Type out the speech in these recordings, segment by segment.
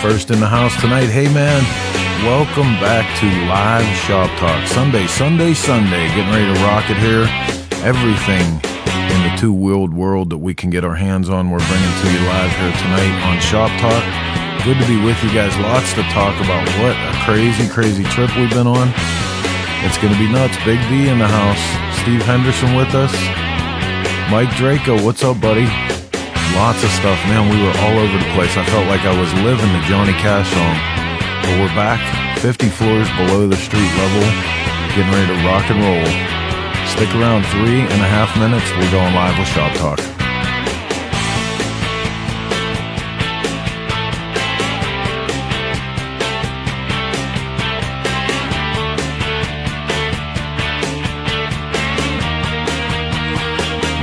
first in the house tonight. Hey man, welcome back to Live Shop Talk. Sunday, Sunday, Sunday. Getting ready to rock it here. Everything in the two wheeled world that we can get our hands on, we're bringing to you live here tonight on Shop Talk. Good to be with you guys. Lots to talk about. What a crazy, crazy trip we've been on. It's going to be nuts. Big B in the house. Steve Henderson with us. Mike Draco, what's up, buddy? Lots of stuff, man. We were all over the place. I felt like I was living the Johnny Cash song. But we're back 50 floors below the street level, getting ready to rock and roll. Stick around three and a half minutes. We're going live with Shop Talk.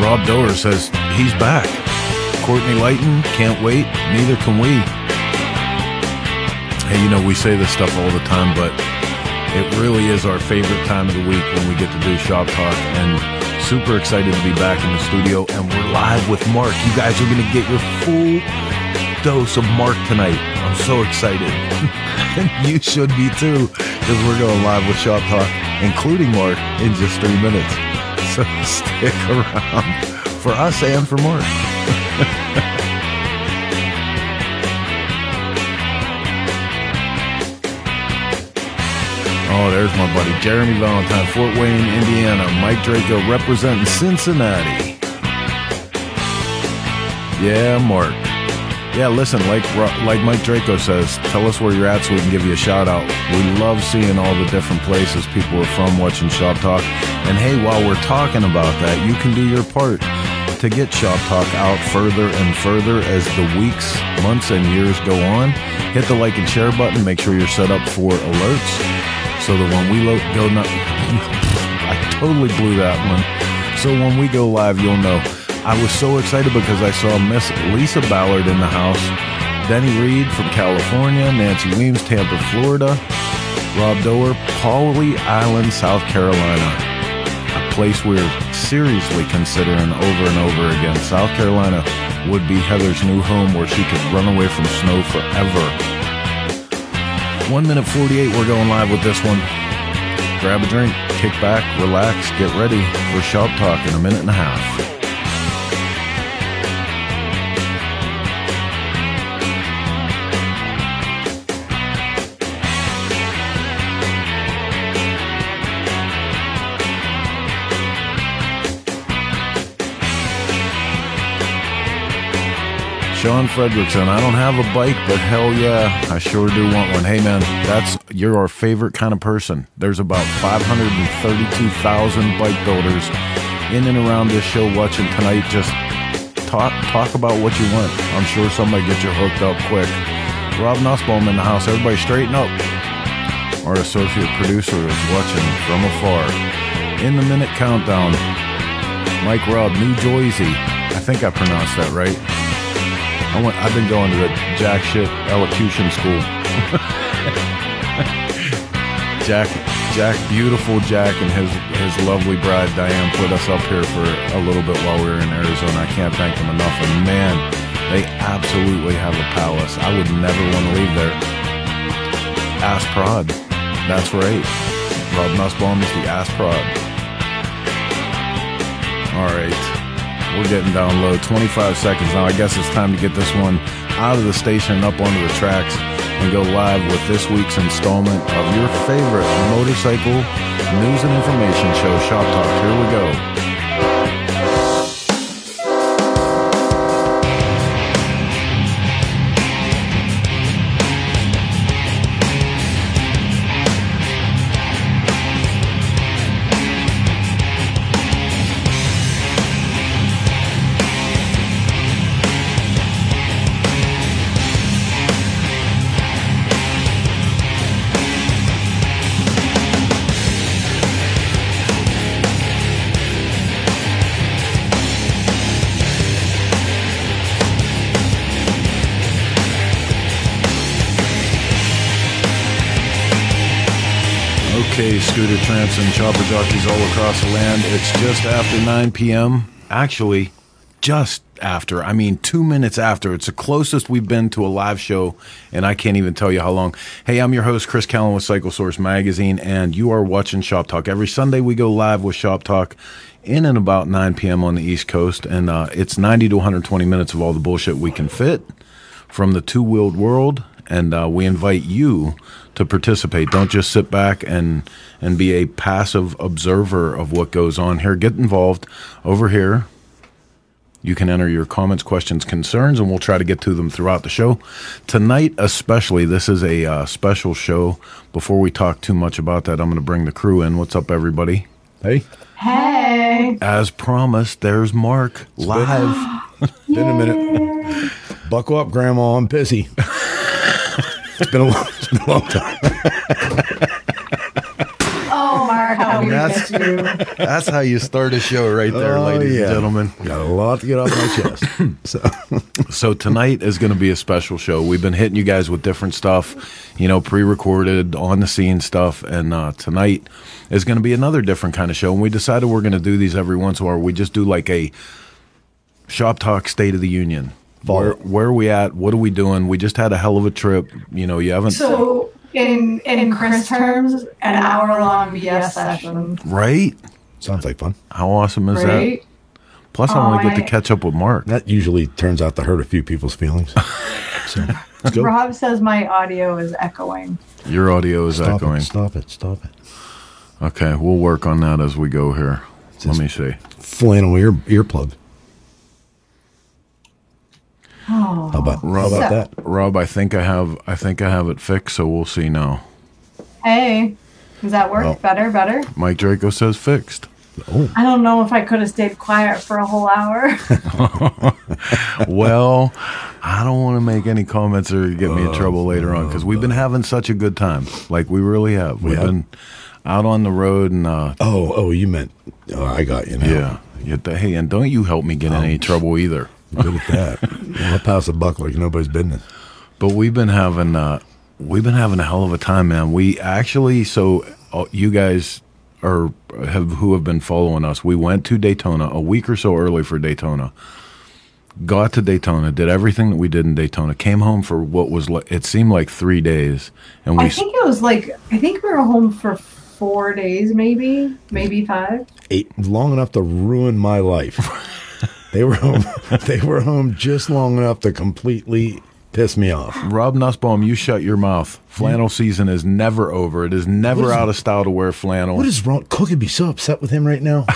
Rob Doer says he's back. Courtney Lighton can't wait. Neither can we. Hey, you know, we say this stuff all the time, but it really is our favorite time of the week when we get to do Shop Talk. And super excited to be back in the studio. And we're live with Mark. You guys are going to get your full dose of Mark tonight. I'm so excited. and you should be too, because we're going live with Shop Talk, including Mark, in just three minutes. So stick around for us and for Mark. Oh, there's my buddy Jeremy Valentine, Fort Wayne, Indiana. Mike Draco representing Cincinnati. Yeah, Mark. Yeah, listen, like like Mike Draco says, tell us where you're at so we can give you a shout out. We love seeing all the different places people are from watching Shop Talk. And hey, while we're talking about that, you can do your part to get Shop Talk out further and further as the weeks, months, and years go on. Hit the like and share button. Make sure you're set up for alerts so that when we lo- go, no- I totally blew that one. So when we go live, you'll know. I was so excited because I saw Miss Lisa Ballard in the house, Denny Reed from California, Nancy Weems, Tampa, Florida, Rob Doer, Pawleys Island, South Carolina. Place we're seriously considering over and over again. South Carolina would be Heather's new home where she could run away from snow forever. One minute 48, we're going live with this one. Grab a drink, kick back, relax, get ready for Shop Talk in a minute and a half. Sean Fredrickson, I don't have a bike, but hell yeah, I sure do want one. Hey man, that's you're our favorite kind of person. There's about 532,000 bike builders in and around this show watching tonight. Just talk talk about what you want. I'm sure somebody get you hooked up quick. Rob Nussbaum in the house. Everybody straighten up. Our associate producer is watching from afar. In the minute countdown, Mike Rob, New Jersey. I think I pronounced that right. I went, I've been going to the jack shit elocution school. Jack, Jack, beautiful Jack, and his his lovely bride Diane put us up here for a little bit while we were in Arizona. I can't thank them enough. And man, they absolutely have a palace. I would never want to leave there. Ass Prod, that's right. Rob Nussbaum is the Ass Prod. All right. We're getting down low. 25 seconds now. I guess it's time to get this one out of the station up onto the tracks and go live with this week's installment of your favorite motorcycle news and information show, Shop Talk. Here we go. Tramps and chopper jockeys all across the land. It's just after 9 p.m. Actually, just after. I mean, two minutes after. It's the closest we've been to a live show, and I can't even tell you how long. Hey, I'm your host, Chris Callen with Cycle Source Magazine, and you are watching Shop Talk. Every Sunday, we go live with Shop Talk in and about 9 p.m. on the East Coast, and uh, it's 90 to 120 minutes of all the bullshit we can fit from the two wheeled world. And uh, we invite you to participate. Don't just sit back and and be a passive observer of what goes on here. Get involved over here you can enter your comments, questions, concerns, and we'll try to get to them throughout the show. Tonight, especially, this is a uh, special show. Before we talk too much about that, I'm going to bring the crew in. What's up, everybody? Hey. Hey. As promised, there's Mark live. Been a minute. Buckle up, Grandma. I'm pissy. it's been a long, it's been a long time. Oh, Mark, how we That's- miss you. That's how you start a show, right there, Oh, ladies yeah. and gentlemen. Got a lot to get off my chest. So So tonight is going to be a special show. We've been hitting you guys with different stuff, you know, pre-recorded, on the scene stuff, and uh, tonight is going to be another different kind of show. And we decided we're going to do these every once in a while. We just do like a shop talk, State of the Union. Where, where are we at? What are we doing? We just had a hell of a trip. You know, you haven't So, in in Chris terms, an hour long BS session, right? sounds like fun. How awesome is right? that? Plus, I Oh, only get to catch up with Mark. That usually turns out to hurt a few people's feelings. So let's. Rob says my audio is echoing. Your audio is Stop echoing. it. Stop it. Stop it. Okay, we'll work on that as we go here. Let me see. Flannel ear earplug. Oh, How about, how Rob, about that? Rob, I think I have I think I have it fixed, so we'll see now. hey, does that work Oh. better? Better? Mike Draco says fixed. Oh, I don't know if I could have stayed quiet for a whole hour. well, I don't want to make any comments or get me in trouble later on because we've been having such a good time. Like we really have. We've have. been out on the road and uh, oh, oh, you meant. Oh, I got you now. yeah. yeah hey, and don't you help me get in any trouble either. Good at that. well, I pass a buck like nobody's business. But we've been having uh, we've been having a hell of a time, man. We actually so uh, you guys are have who have been following us. We went to Daytona a week or so early for Daytona. Got to Daytona, did everything that we did in Daytona. Came home for what was like it seemed like three days, and we I think it was like I think we were home for four days, maybe, maybe five. Eight long enough to ruin my life. they were home. They were home just long enough to completely piss me off. Rob Nussbaum, you shut your mouth. Flannel season is never over. It is never What is- out of style to wear flannel. What is wrong? Cook would be so upset with him right now.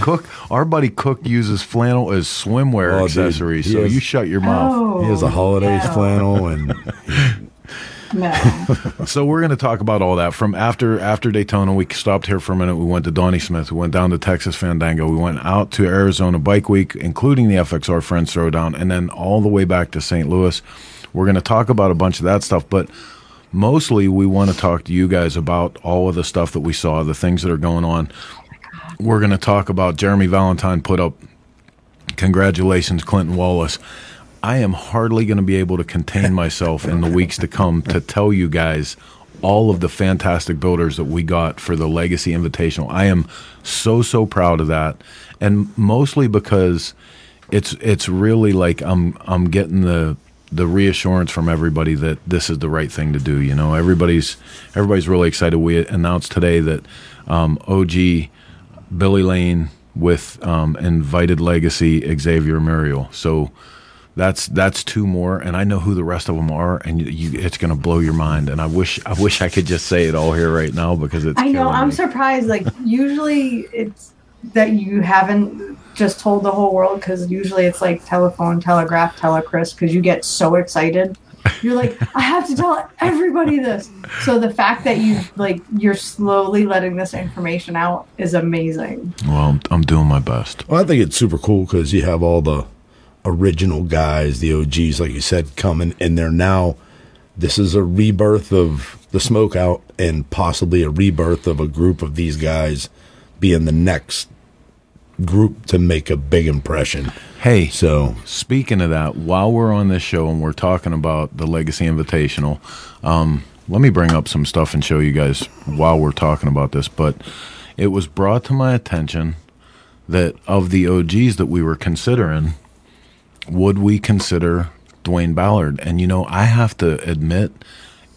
Cook? Our buddy Cook uses flannel as swimwear Oh, dude, accessories. So is- you shut your mouth. Oh, He has a holidays no. Oh, flannel and So we're going to talk about all that from after after Daytona. We stopped here for a minute. We went to Donnie Smith. We went down to Texas Fandango. We went out to Arizona Bike Week, including the FXR Friends Throwdown, and then all the way back to St. Louis. We're going to talk about a bunch of that stuff, but mostly we want to talk to you guys about all of the stuff that we saw, the things that are going on. We're going to talk about Jeremy Valentine put up congratulations, Clinton Wallace. I am hardly going to be able to contain myself in the weeks to come to tell you guys all of the fantastic builders that we got for the Legacy Invitational. I am so so proud of that, and mostly because it's it's really like I'm I'm getting the the reassurance from everybody that this is the right thing to do. You know, everybody's everybody's really excited. We announced today that um, OG Billy Lane with um, invited legacy Xavier Muriel. So that's that's two more, and I know who the rest of them are, and you, you, it's going to blow your mind. And I wish I wish I could just say it all here right now because it's. I know I'm me. surprised. Like usually it's that you haven't just told the whole world because usually it's like telephone, telegraph, telechris because you get so excited. You're like, I have to tell everybody this. So the fact that you like you're slowly letting this information out is amazing. Well, I'm, I'm doing my best. Well, I think it's super cool because you have all the original guys, the OGs, like you said, coming, and they're now. This is a rebirth of the smokeout, and possibly a rebirth of a group of these guys being the next group to make a big impression. Hey, So Speaking of that, while we're on this show and we're talking about the Legacy Invitational, um, let me bring up some stuff and show you guys while we're talking about this. But it was brought to my attention that of the OGs that we were considering, would we consider Dwayne Ballard? And you know, I have to admit,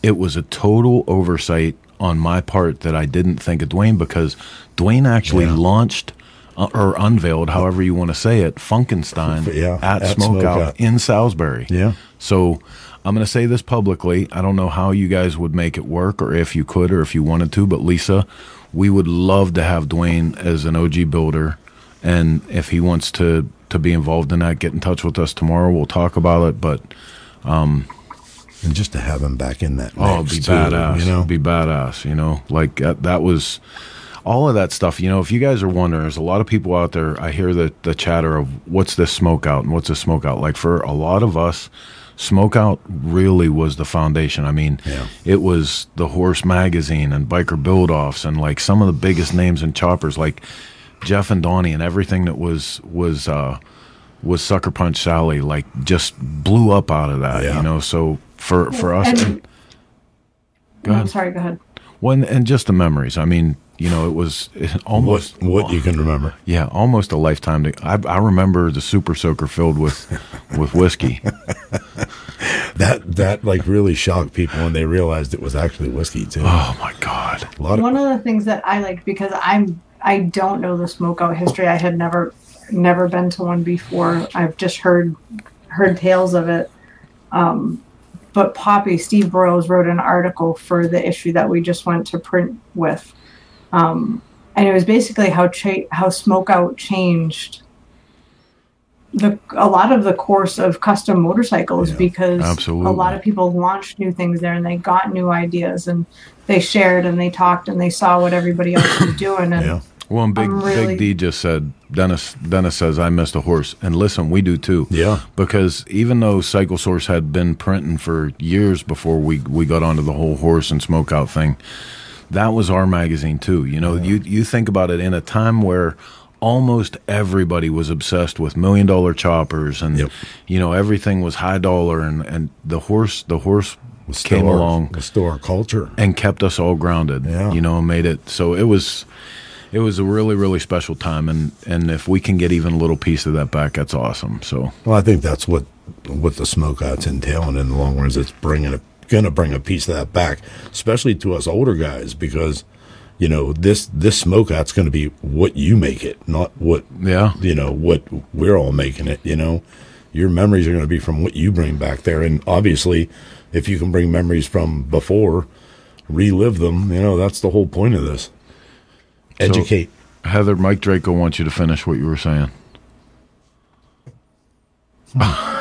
it was a total oversight on my part that I didn't think of Dwayne because Dwayne actually Yeah. launched uh, or unveiled, however you want to say it, Funkenstein Yeah, at, at Smokeout Smokeout. in Salisbury. Yeah. So I'm going to say this publicly. I don't know how you guys would make it work or if you could or if you wanted to, but Lisa, we would love to have Dwayne as an OG builder. And if he wants to, to be involved in that, get in touch with us tomorrow. We'll talk about it. But um, and just to have him back in that. oh, be too, badass. You know, be badass. You know, like that, that was all of that stuff. You know, if you guys are wondering, there's a lot of people out there. I hear the the chatter of what's this smoke out and what's this smoke out. Like for a lot of us, smoke out really was the foundation. I mean, Yeah. it was the Horse Magazine and Biker Build Offs and like some of the biggest names in choppers, like Jeff and Donnie and everything that was was uh was Sucker Punch Sally, like just blew up out of that. Yeah. You know, so for for us. And, Go I'm sorry. Go ahead. Well, and, and just the memories. I mean, you know, it was it what almost what you can remember? yeah, almost a lifetime. To, I, I remember the Super Soaker filled with with whiskey. That that like really shocked people when they realized it was actually whiskey too. Oh my god! A lot of One of the things that I like because I'm I don't know the smokeout history. I had never never been to one before. I've just heard heard tales of it. Um, but Poppy Steve Burrows wrote an article for the issue that we just went to print with, um, and it was basically how cha- how smokeout changed the a lot of the course of custom motorcycles Yeah, because absolutely. a lot of people launched new things there and they got new ideas and they shared and they talked and they saw what everybody else was doing and yeah. Well, and Big really- Big D just said Dennis. Dennis says I missed a horse, and listen, we do too. Yeah. because even though Cycle Source had been printing for years before we we got onto the whole horse and smokeout thing, that was our magazine too. You know, you you think about it in a time where almost everybody was obsessed with million dollar choppers and Yep. you know everything was high dollar and and the horse the horse Was came our- along was still our culture. and kept us all grounded. Yeah. You know, and made it so it was it was a really really special time and and if we can get even a little piece of that back that's awesome. So Well, I think that's what what the smokeouts entailing in the long run is. It's bringing a gonna bring a piece of that back, especially to us older guys, because you know this this smokeout's going to be what you make it, not what yeah. you know what we're all making it. You know, your memories are going to be from what you bring back there, and obviously, if you can bring memories from before, relive them. You know, that's the whole point of this. Educate. Heather, Mike Draco wants you to finish what you were saying.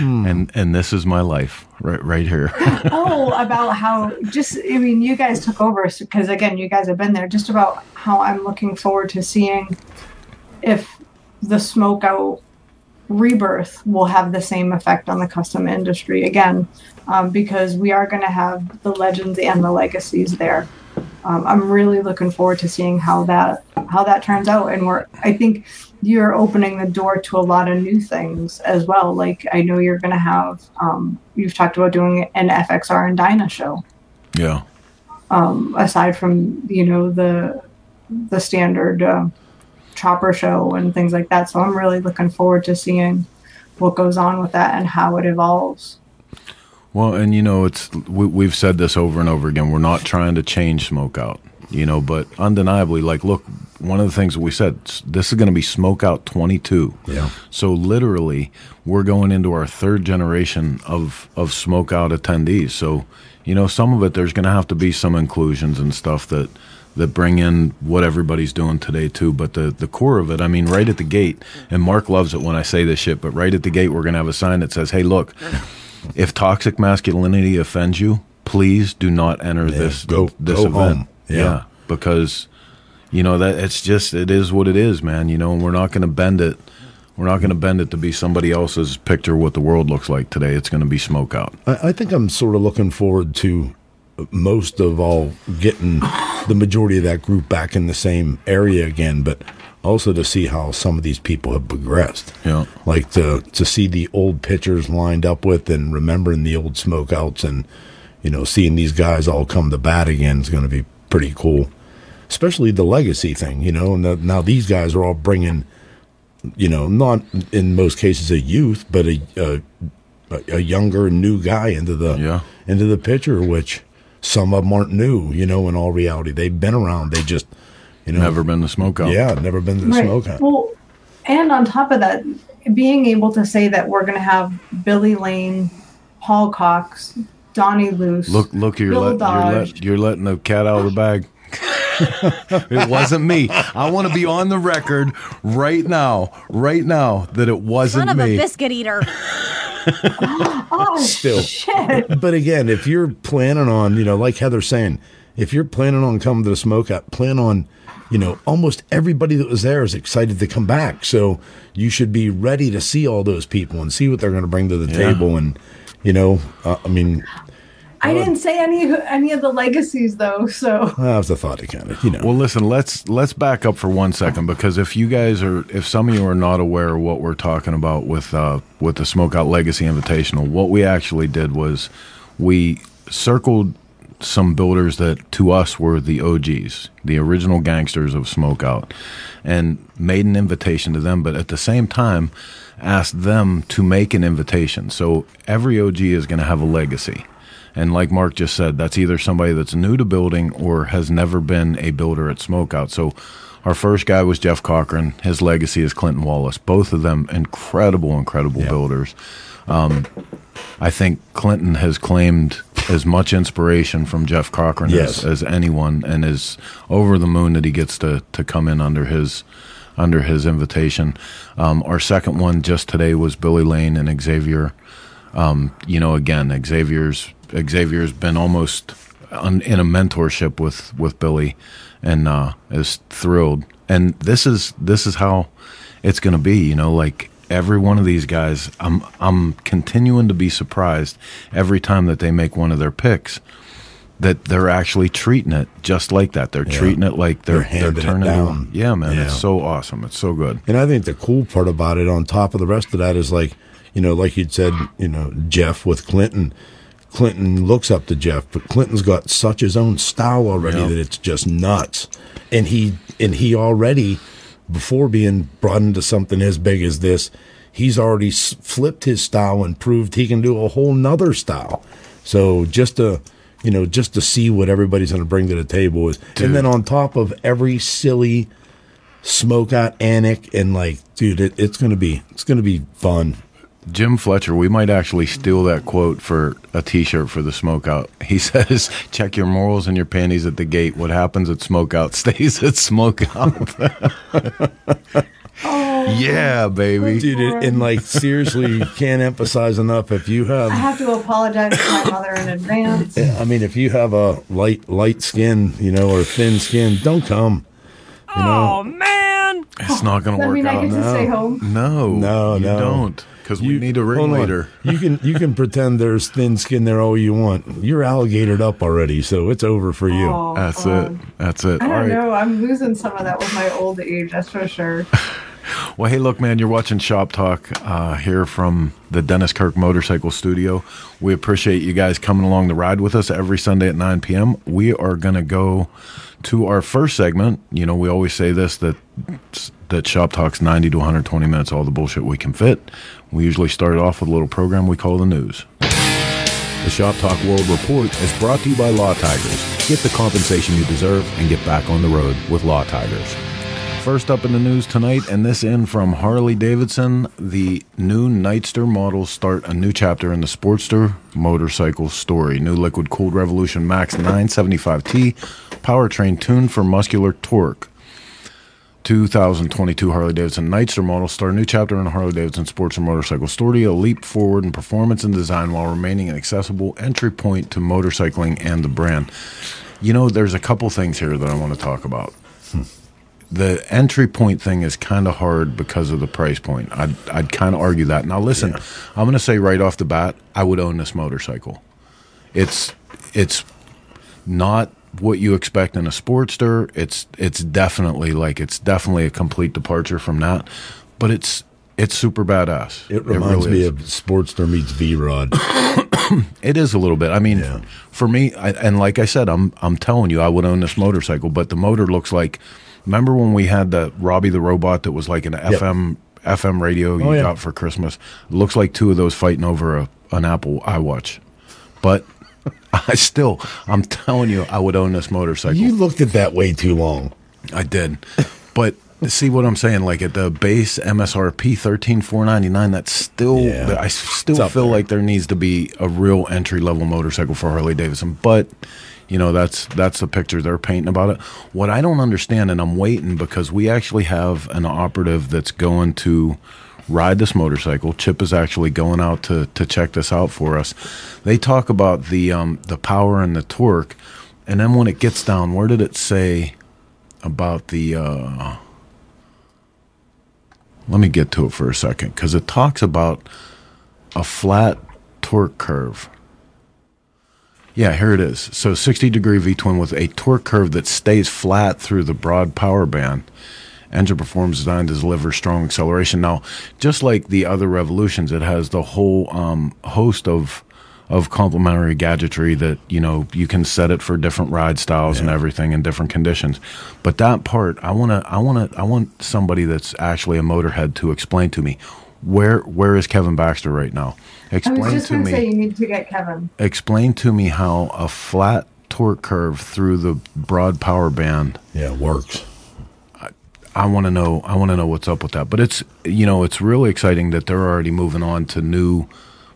and and this is my life right right here. oh about how just i mean you guys took over because again you guys have been there just about how i'm looking forward to seeing if the smokeout rebirth will have the same effect on the custom industry again um, because we are going to have the legends and the legacies there um, i'm really looking forward to seeing how that how that turns out and we're i think you're opening the door to a lot of new things as well. Like i know you're going to have um, you've talked about doing an fxr and dyna show. Yeah. um, aside from you know the the standard uh, chopper show and things like that. So i'm really looking forward to seeing what goes on with that and how it evolves. Well, and you know, it's we, we've said this over and over again. We're not trying to change smokeout, you know, but undeniably, like, look, one of the things that we said, this is going to be smokeout 22. Yeah. So literally, we're going into our third generation of of smokeout attendees. So, you know, some of it there's going to have to be some inclusions and stuff that that bring in what everybody's doing today too. But the the core of it, I mean, right at the gate, and Mark loves it when I say this shit. But right at the gate, we're going to have a sign that says, "Hey, look." If toxic masculinity offends you, please do not enter this go- this go event. home. Yeah. because you know that it's just it is what it is, man. You know, and we're not going to bend it. We're not going to bend it to be somebody else's picture of what the world looks like today. It's going to be smoke out. I, I think I'm sort of looking forward to most of all getting the majority of that group back in the same area again, but also to see how some of these people have progressed. Yeah. Like to to see the old pictures lined up with and remembering the old smokeouts and you know seeing these guys all come to bat again is going to be pretty cool. especially the legacy thing, you know. And the, now these guys are all bringing, you know, not in most cases a youth, but a a, a younger new guy into the Yeah. into the picture, which some of them aren't new, you know. In all reality, they've been around. They just, you know, Never been to smoke out. yeah, never been to the smokehouse. Well, and on top of that, being able to say that we're going to have Billy Lane, Paul Cox, Donnie Loos. Look, look, you're, Bill let, you're, Dodge. let, you're letting the cat out of the bag. it wasn't me. I want to be on the record right now, right now, that it wasn't Son of a me. biscuit eater. Oh, oh, Still. shit. but again, if you're planning on, you know, like Heather's saying, if you're planning on coming to the smokeout, plan on, you know, almost everybody that was there is excited to come back. So you should be ready to see all those people and see what they're going to bring to the Yeah. table. And, you know, uh, I mean, I didn't say any any of the legacies though, so that was the thought it kind of, you know. Well, listen, let's let's back up for one second because if you guys are, if some of you are not aware of what we're talking about with uh, with the Smokeout Legacy Invitational, what we actually did was we circled some builders that to us were the OGs, the original gangsters of Smokeout, and made an invitation to them, but at the same time asked them to make an invitation. So every OG is going to have a legacy. And like Mark just said, that's either somebody that's new to building or has never been a builder at Smokeout. So our first guy was Jeff Cochran. His legacy is Clinton Wallace. Both of them incredible, incredible Yeah. builders. Um, I think Clinton has claimed as much inspiration from Jeff Cochran Yes. as, as anyone, and is over the moon that he gets to to come in under his under his invitation. Um, our second one just today was Billy Lane and Xavier. Um, you know, again, Xavier's Xavier's been almost on, in a mentorship with with Billy, and uh, is thrilled. And this is this is how it's going to be. You know, like every one of these guys, I'm I'm continuing to be surprised every time that they make one of their picks that they're actually treating it just like that. They're treating it like they're They're they're, handing it turning down. Yeah, man, Yeah. it's so awesome. It's so good. And I think the cool part about it, on top of the rest of that, is like, you know, like you'd said, you know, Jeff with Clinton. Clinton looks up to Jeff, but Clinton's got such his own style already Yeah. that it's just nuts. And he and he already, before being brought into something as big as this, he's already s- flipped his style and proved he can do a whole nother style. So just to you know, just to see what everybody's going to bring to the table is, Dude. and then on top of every silly smoke out Anik and like, dude, it, it's gonna be it's gonna be fun. Jim Fletcher, we might actually steal that quote for a T-shirt for the smokeout. He says, "Check your morals and your panties at the gate. What happens at smokeout stays at smokeout." yeah, baby. Dude, and like seriously, can't emphasize enough. If you have I have, have to apologize to my mother in advance. I mean, if you have a light light skin, you know, or thin skin, don't come. You know, Oh man. It's not going to That work mean I out. get to no. stay home? No, No, you no. don't, because we need a hold on. ringleader. You can you can pretend there's thin skin there all you want. You're alligatored up already, so it's over for you. Oh, That's God. it. That's it. I don't right. know. I'm losing some of that with my old age. That's for sure. Well, hey, look, man, you're watching Shop Talk uh, here from the Dennis Kirk Motorcycle Studio. We appreciate you guys coming along the ride with us every Sunday at 9 p.m. We are going to go to our first segment. You know, we always say this that that Shop Talk's 90 to 120 minutes, all the bullshit we can fit. We usually start off with a little program we call the news. The Shop Talk World Report is brought to you by Law Tigers. Get the compensation you deserve and get back on the road with Law Tigers. First up in the news tonight, and this in from Harley Davidson, the new Nightster models start a new chapter in the Sportster motorcycle story. New liquid cooled Revolution Max 975T powertrain tuned for muscular torque. 2022 Harley Davidson Nightster models start a new chapter in Harley Davidson Sportster motorcycle story, a leap forward in performance and design while remaining an accessible entry point to motorcycling and the brand. You know, there's a couple things here that I want to talk about hmm. The entry point thing is kind of hard because of the price point. I'd, I'd kind of argue that. Now, listen, I'm going to say right off the bat, I would own this motorcycle. It's it's not what you expect in a Sportster. It's it's definitely like it's definitely a complete departure from that, but it's it's super badass. It reminds really me is. of Sportster meets V Rod. It is a little bit. I mean, Yeah. for me, I, and like I said, I'm I'm telling you, I would own this motorcycle, but the motor looks like. Remember when we had the Robbie the robot that was like an FM FM radio oh, you Oh, yeah. got for Christmas? Looks like two of those fighting over a, an Apple iWatch, but I still, I'm telling you, I would own this motorcycle. You looked at that way too long. I did, but see what I'm saying? Like at the base MSRP thirteen four ninety nine, that's still Yeah. I still feel there. like there needs to be a real entry level motorcycle for Harley Davidson, but. You know that's that's the picture they're painting about it. What I don't understand, and I'm waiting because we actually have an operative that's going to ride this motorcycle. Chip is actually going out to to check this out for us. They talk about the um, the power and the torque, and then when it gets down, where did it say about the? Uh, let me get to it for a second because it talks about a flat torque curve. Yeah, here it is. So 60 degree V twin with a torque curve that stays flat through the broad power band. Engine performs designed to deliver strong acceleration. Now, just like the other revolutions, it has the whole um, host of of complementary gadgetry that you know you can set it for different ride styles and everything in different conditions. But that part, I want to, I want to, I want somebody that's actually a motorhead to explain to me where where is Kevin Baxter right now? I Explain was just to going me to say you need to get Kevin. explain to me how a flat torque curve through the broad power band Yeah, it works. I want to know I want to know what's up with that but it's you know it's really exciting that they're already moving on to new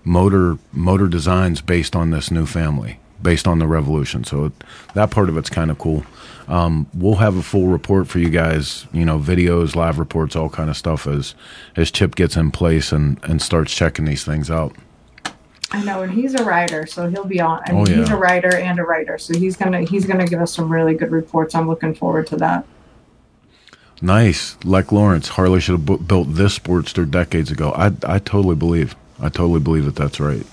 motor motor designs based on this new family based on the revolution so it, that part of it's kind of cool um, we'll have a full report for you guys you know videos live reports all kind of stuff as as chip gets in place and and starts checking these things out I know, and he's a writer, so he'll be on. I mean, Oh, he's a writer and a writer, so he's gonna he's gonna give us some really good reports. I'm looking forward to that. Nice. Like Lawrence, Harley should have bu- built this Sportster decades ago. I, I totally believe. I totally believe that that's right.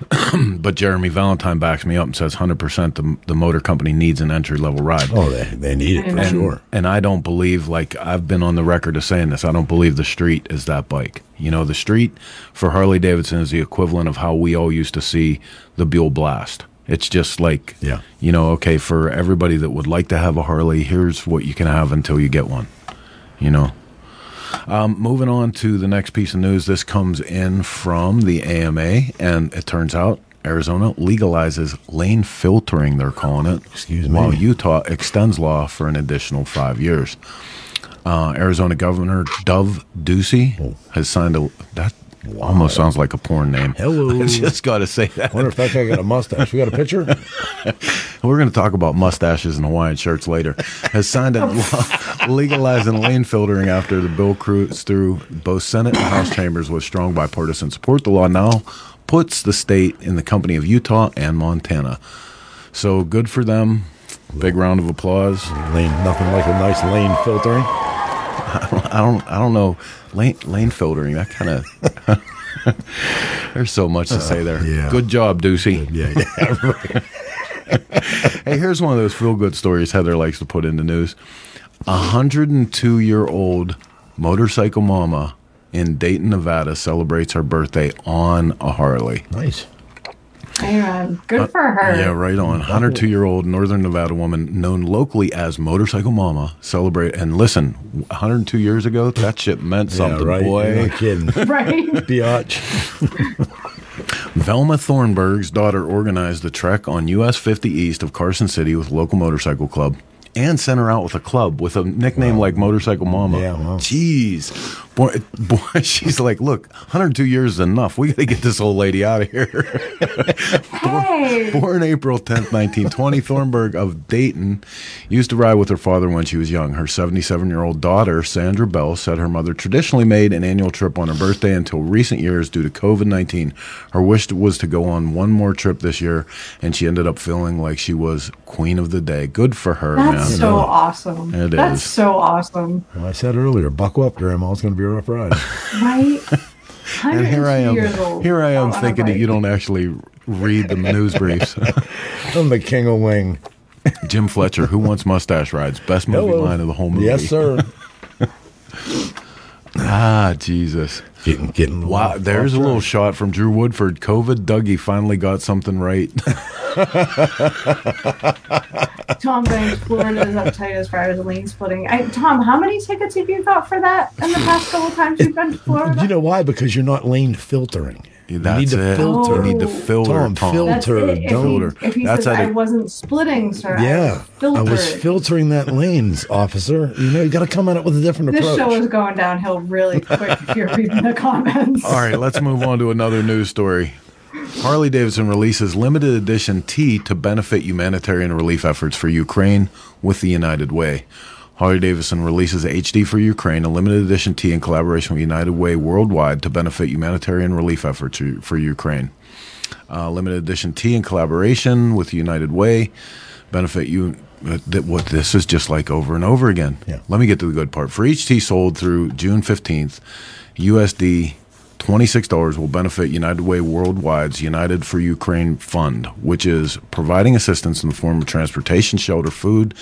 but Jeremy Valentine backs me up and says 100% the, the motor company needs an entry level ride. Oh, they, they need it for And- sure. And I don't believe, like, I've been on the record of saying this, I don't believe the street is that bike. You know, the street for Harley Davidson is the equivalent of how we all used to see the Buell Blast. It's just like, Yeah. you know, okay, for everybody that would like to have a Harley, here's what you can have until you get one. You know, um, moving on to the next piece of news. This comes in from the AMA, and it turns out Arizona legalizes lane filtering, they're calling it. Excuse me. While Utah extends law for an additional five years. Uh, Arizona Governor Doug Ducey Oh. has signed a. That almost sounds like a porn name. Hello. I just got to say that. wonder if that guy got a mustache. We got a picture? We're going to talk about mustaches and Hawaiian shirts later. Has signed a law legalizing lane filtering after the bill cruised through both Senate and House chambers with strong bipartisan support. The law now puts the state in the company of Utah and Montana. So good for them. Big round of applause. Lane, nothing like a nice lane filtering. I don't. I don't know. Lane lane filtering. That kind of. There's so much to say uh, there. yeah. Good job, Ducey. Yeah, yeah. Hey, here's one of those feel good stories Heather likes to put in the news. A 102 year old motorcycle mama in Dayton, Nevada celebrates her birthday on a Harley. nice. Amen. Good for her. Uh, Yeah, right on. 102 year old Northern Nevada woman known locally as Motorcycle Mama celebrate. And listen, 102 years ago, that shit meant something, yeah, right. boy. You're not kidding. Right. Biatch. Velma Thornburg's daughter organized the trek on US 50 east of Carson City with local motorcycle club and sent her out with a club with a nickname like Motorcycle Mama. Yeah, wow. Jeez. Boy, boy, she's like, look, 102 years is enough. We got to get this old lady out of here. hey. Born April 10th, 1920, Thornburg of Dayton used to ride with her father when she was young. Her 77 year old daughter, Sandra Bell, said her mother traditionally made an annual trip on her birthday until recent years due to COVID 19. Her wish was to go on one more trip this year, and she ended up feeling like she was queen of the day. Good for her, That's man. so awesome. It That's is. so awesome. Well, I said earlier, buckle up, Grandma. It's going to be a rough ride. Right? and here I am. Here I am Oh, on a thinking that you don't actually read the news briefs. I'm the king of wing. Jim Fletcher, Who Wants Mustache Rides? Best movie Hello. line of the whole movie. Yes, sir. Ah, Jesus. Getting getting Wow, off- there's a little shot from Drew Woodford. COVID Dougie finally got something right. Tom Banks, Florida is uptight as far as lane splitting. I, Tom, how many tickets have you got for that in the past couple times you've been to Florida? You know why? Because you're not lane filtering. You That's need to it. filter. You need to Oh. filter, Tom, Tom. filter. That's it. If don't- he, if he That's says how I they- wasn't splitting, sir, Yeah, I, I was filtering that lanes, officer. You know, you got to come at it with a different This approach. This show is going downhill really quick if you're reading the comments. All right, let's move on to another news story. Harley Davidson releases limited edition tea to benefit humanitarian relief efforts for Ukraine with the United Way. Harley Davidson releases HD for Ukraine, a limited edition tea in collaboration with United Way worldwide to benefit humanitarian relief efforts for Ukraine. Uh, limited edition tea in collaboration with United Way benefit you. uh, That what this is just like over and over again. Yeah. Let me get to the good part. For each tea sold through June fifteenth, USD $26 will benefit United Way Worldwide's United for Ukraine Fund, which is providing assistance in the form of transportation, shelter, food,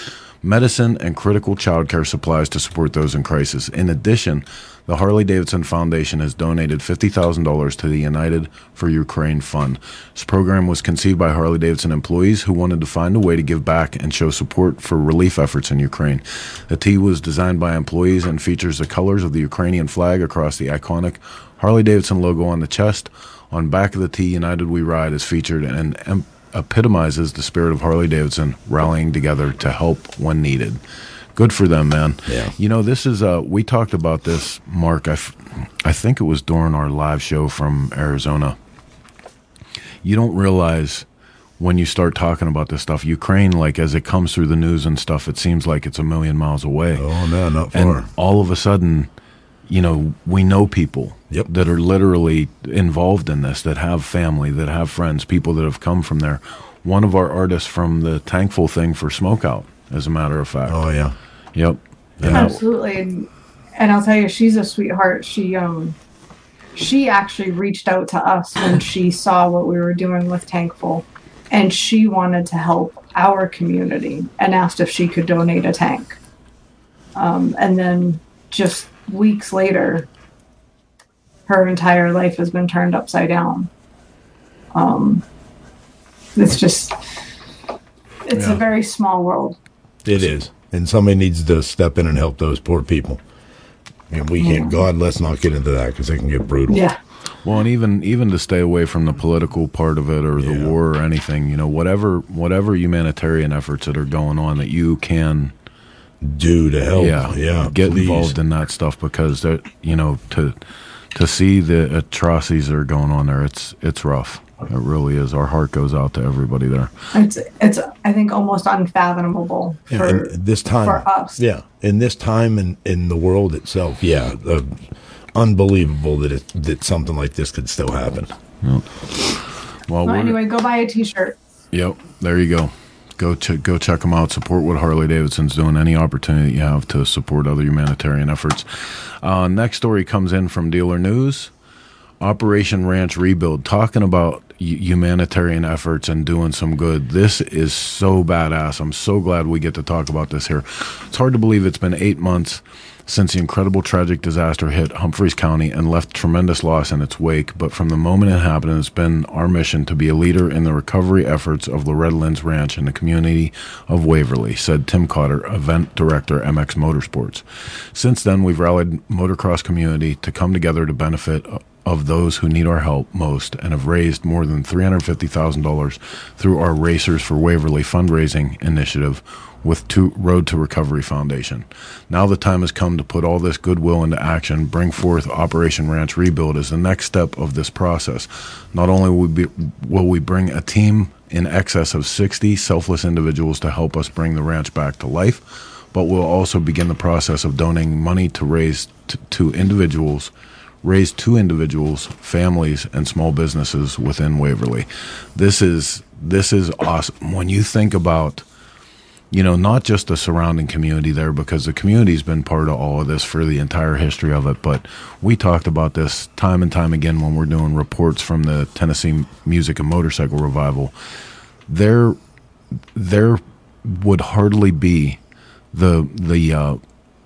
medicine, and critical childcare supplies to support those in crisis. In addition, the Harley Davidson Foundation has donated $50,000 to the United for Ukraine Fund. This program was conceived by Harley Davidson employees who wanted to find a way to give back and show support for relief efforts in Ukraine. The tee was designed by employees and features the colors of the Ukrainian flag across the iconic Harley Davidson logo on the chest. On back of the tee, United We Ride is featured and em- epitomizes the spirit of Harley Davidson rallying together to help when needed. Good for them, man. Yeah. You know, this is uh we talked about this, Mark. I, f- I think it was during our live show from Arizona. You don't realize when you start talking about this stuff, Ukraine, like as it comes through the news and stuff, it seems like it's a million miles away. oh no, not far. and all of a sudden, you know, we know people Yep. that are literally involved in this, that have family, that have friends, people that have come from there. One of our artists from the Tankful thing for Smokeout, as a matter of fact. oh yeah, Yep. And Absolutely. And, and I'll tell you, she's a sweetheart. She um she actually reached out to us when she saw what we were doing with Tankful and she wanted to help our community and asked if she could donate a tank. Um, and then just weeks later, her entire life has been turned upside down. Um, it's just, it's Yeah. a very small world. it is. And somebody needs to step in and help those poor people. And we can't. God, let's not get into that because it can get brutal. Yeah. Well, and even even to stay away from the political part of it or the Yeah. war or anything, you know, whatever whatever humanitarian efforts that are going on that you can Do to help. yeah, yeah. get please. involved in that stuff because that you know to to see the atrocities that are going on there, it's it's rough. It really is. Our heart goes out to everybody there. It's it's I think almost unfathomable Yeah, for and this time for us. Yeah, in this time in in the world itself, yeah, uh, unbelievable that it that something like this could still happen. Well, Well, anyway, go buy a T-shirt. Yep, there you go. Go ch- go check them out. Support what Harley Davidson's doing. Any opportunity you have to support other humanitarian efforts. Uh, next story comes in from Dealer News. Operation Ranch Rebuild, talking about humanitarian efforts and doing some good. This is so badass. I'm so glad we get to talk about this here. It's hard to believe it's been eight months since the incredible tragic disaster hit Humphreys County and left tremendous loss in its wake. But from the moment it happened, it's been our mission to be a leader in the recovery efforts of Loretta Lynn's Ranch in the community of Waverly, said Tim Cotter, event director, MX Motorsports. Since then, we've rallied motocross community to come together to benefit of those who need our help most and have raised more than $350,000 through our Racers for Waverly fundraising initiative with Road to Recovery Foundation. Now the time has come to put all this goodwill into action, bring forth Operation Ranch Rebuild as the next step of this process. Not only will we, be, will we bring a team in excess of 60 selfless individuals to help us bring the ranch back to life, but we'll also begin the process of donating money to raise t- to individuals raised to individuals, families, and small businesses within Waverly. This is this is awesome. When you think about, you know, not just the surrounding community there, because the community's been part of all of this for the entire history of it. But we talked about this time and time again when we're doing reports from the Tennessee Music and Motorcycle Revival. There, there would hardly be the the uh,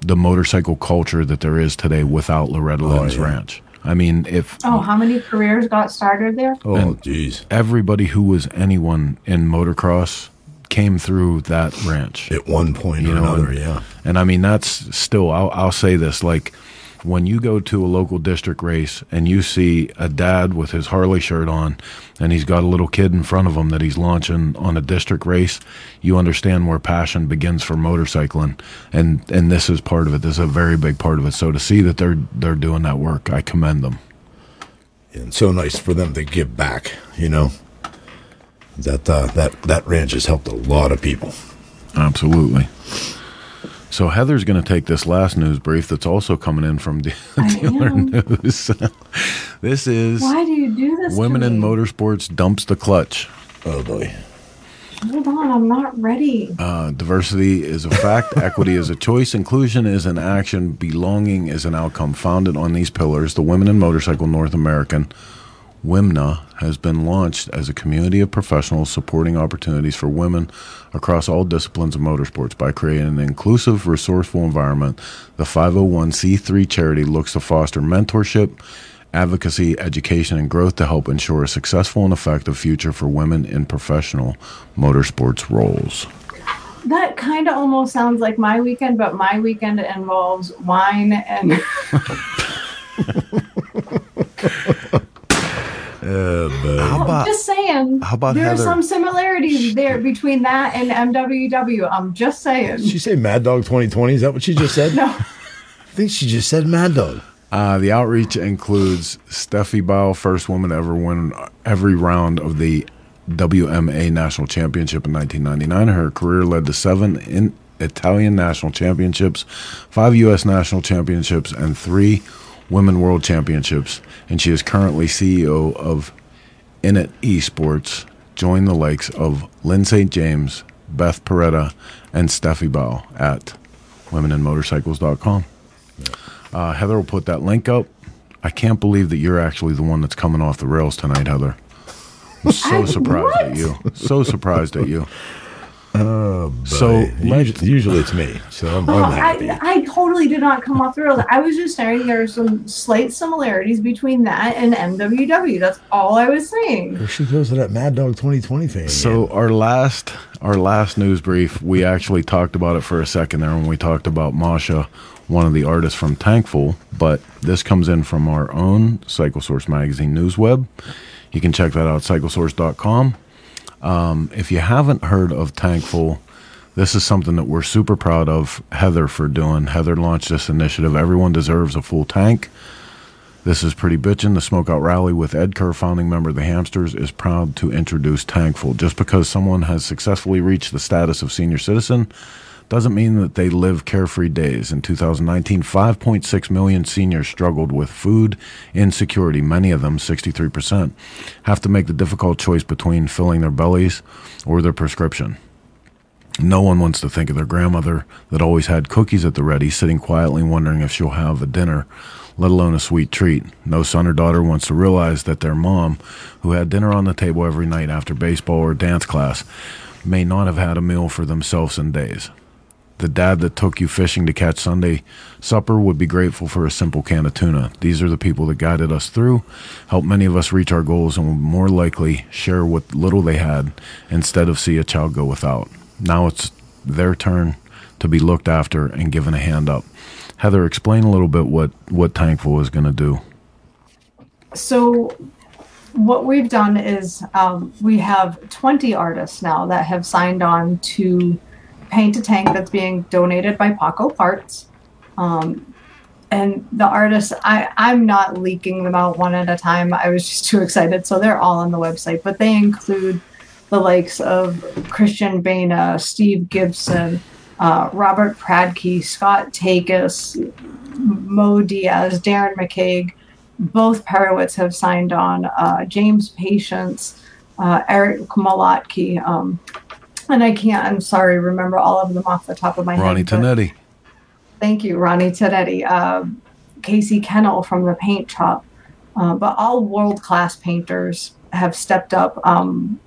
the motorcycle culture that there is today without Loretta oh, Lynn's yeah. ranch. I mean, if Oh, how many careers got started there? Oh, And- jeez. everybody who was anyone in motocross came through that ranch. At one point You or know, another, and- yeah. And I mean, that's still, I'll, I'll say this like, when you go to a local district race and you see a dad with his Harley shirt on and he's got a little kid in front of him that he's launching on a district race, you understand where passion begins for motorcycling. And, and this is part of it. This is a very big part of it. So to see that they're, they're doing that work, I commend them. And so nice for them to give back, you know. That uh, that that ranch has helped a lot of people. Absolutely. So Heather's going to take this last news brief that's also coming in from De- Dealer am. News. this is Why do you do this? to Women in? Motorsports dumps the clutch. Oh boy. Hold on, I'm not ready. Uh, diversity is a fact, equity is a choice, inclusion is an action, belonging is an outcome. Founded on these pillars, the Women in Motorcycle North American WIMNA has been launched as a community of professionals supporting opportunities for women across all disciplines of motorsports by creating an inclusive, resourceful environment. The 501c3 charity looks to foster mentorship, advocacy, education, and growth to help ensure a successful and effective future for women in professional motorsports roles. That kind of almost sounds like my weekend, but my weekend involves wine and Uh, but How about just saying. how about there Heather? are some similarities there between that and MWW. I'm just saying. did she say Mad Dog 2020? Is that what she just said? No, I think she just said Mad Dog. Uh, the outreach includes Stefy Bau, first woman to ever win every round of the WMA National Championship in 1999. Her career led to seven in Italian national championships, five U.S. national championships, and three Women World Championships. And she is currently CEO of Init Esports. Join the likes of Lyn St. James, Beth Paretta, and Stefy Bau at womeninmotorcycles.com. Uh, Heather will put that link up. I can't believe that you're actually the one that's coming off the rails tonight, Heather. I'm so I- surprised what? at you. So surprised at you. Oh, so So, usually, usually it's me. So I'm, Oh, I'm happy. I, I totally did not come off the rails. I was just saying there are some slight similarities between that and MWW. That's all I was saying. There she goes to that Mad Dog 2020 thing. So our last our last news brief, we actually talked about it for a second there when we talked about Masha, one of the artists from Tankful. But this comes in from our own Cycle Source magazine news web. You can check that out, cyclesource.com. Um, if you haven't heard of Tankful, this is something that we're super proud of Heather for doing. Heather launched this initiative. Everyone deserves a full tank. This is Pretty Bitchin'. The Smokeout Rally with Ed Kerr, founding member of the Hamsters, is proud to introduce Tankful. Just because someone has successfully reached the status of senior citizen doesn't mean that they live carefree days. In 2019, 5.6 million seniors struggled with food insecurity. Many of them, 63%, have to make the difficult choice between filling their bellies or their prescription. No one wants to think of their grandmother that always had cookies at the ready, sitting quietly wondering if she'll have a dinner, let alone a sweet treat. No son or daughter wants to realize that their mom, who had dinner on the table every night after baseball or dance class, may not have had a meal for themselves in days. The dad that took you fishing to catch Sunday supper would be grateful for a simple can of tuna. These are the people that guided us through, helped many of us reach our goals, and will more likely share what little they had instead of see a child go without. Now it's their turn to be looked after and given a hand up. Heather, explain a little bit what, what Tankful is going to do. So, what we've done is um, we have 20 artists now that have signed on to paint a tank that's being donated by Paughco Parts. Um, and the artists, I, I'm not leaking them out one at a time. I was just too excited. So they're all on the website, but they include the likes of Christian Bana, Steve Gibson, uh, Robert Pradke, Scott Takis, Mo Diaz, Darren McKeag. Both Perowitz have signed on. Uh, James Patience, uh, Eric Malotke. Um, and I can't, I'm sorry, remember all of them off the top of my Ronnie head. Ronnie Tanetti. Thank you, Ronnie Tedetti. Uh, Casey Kennel from the Paint Shop. Uh, but all world class painters have stepped up um,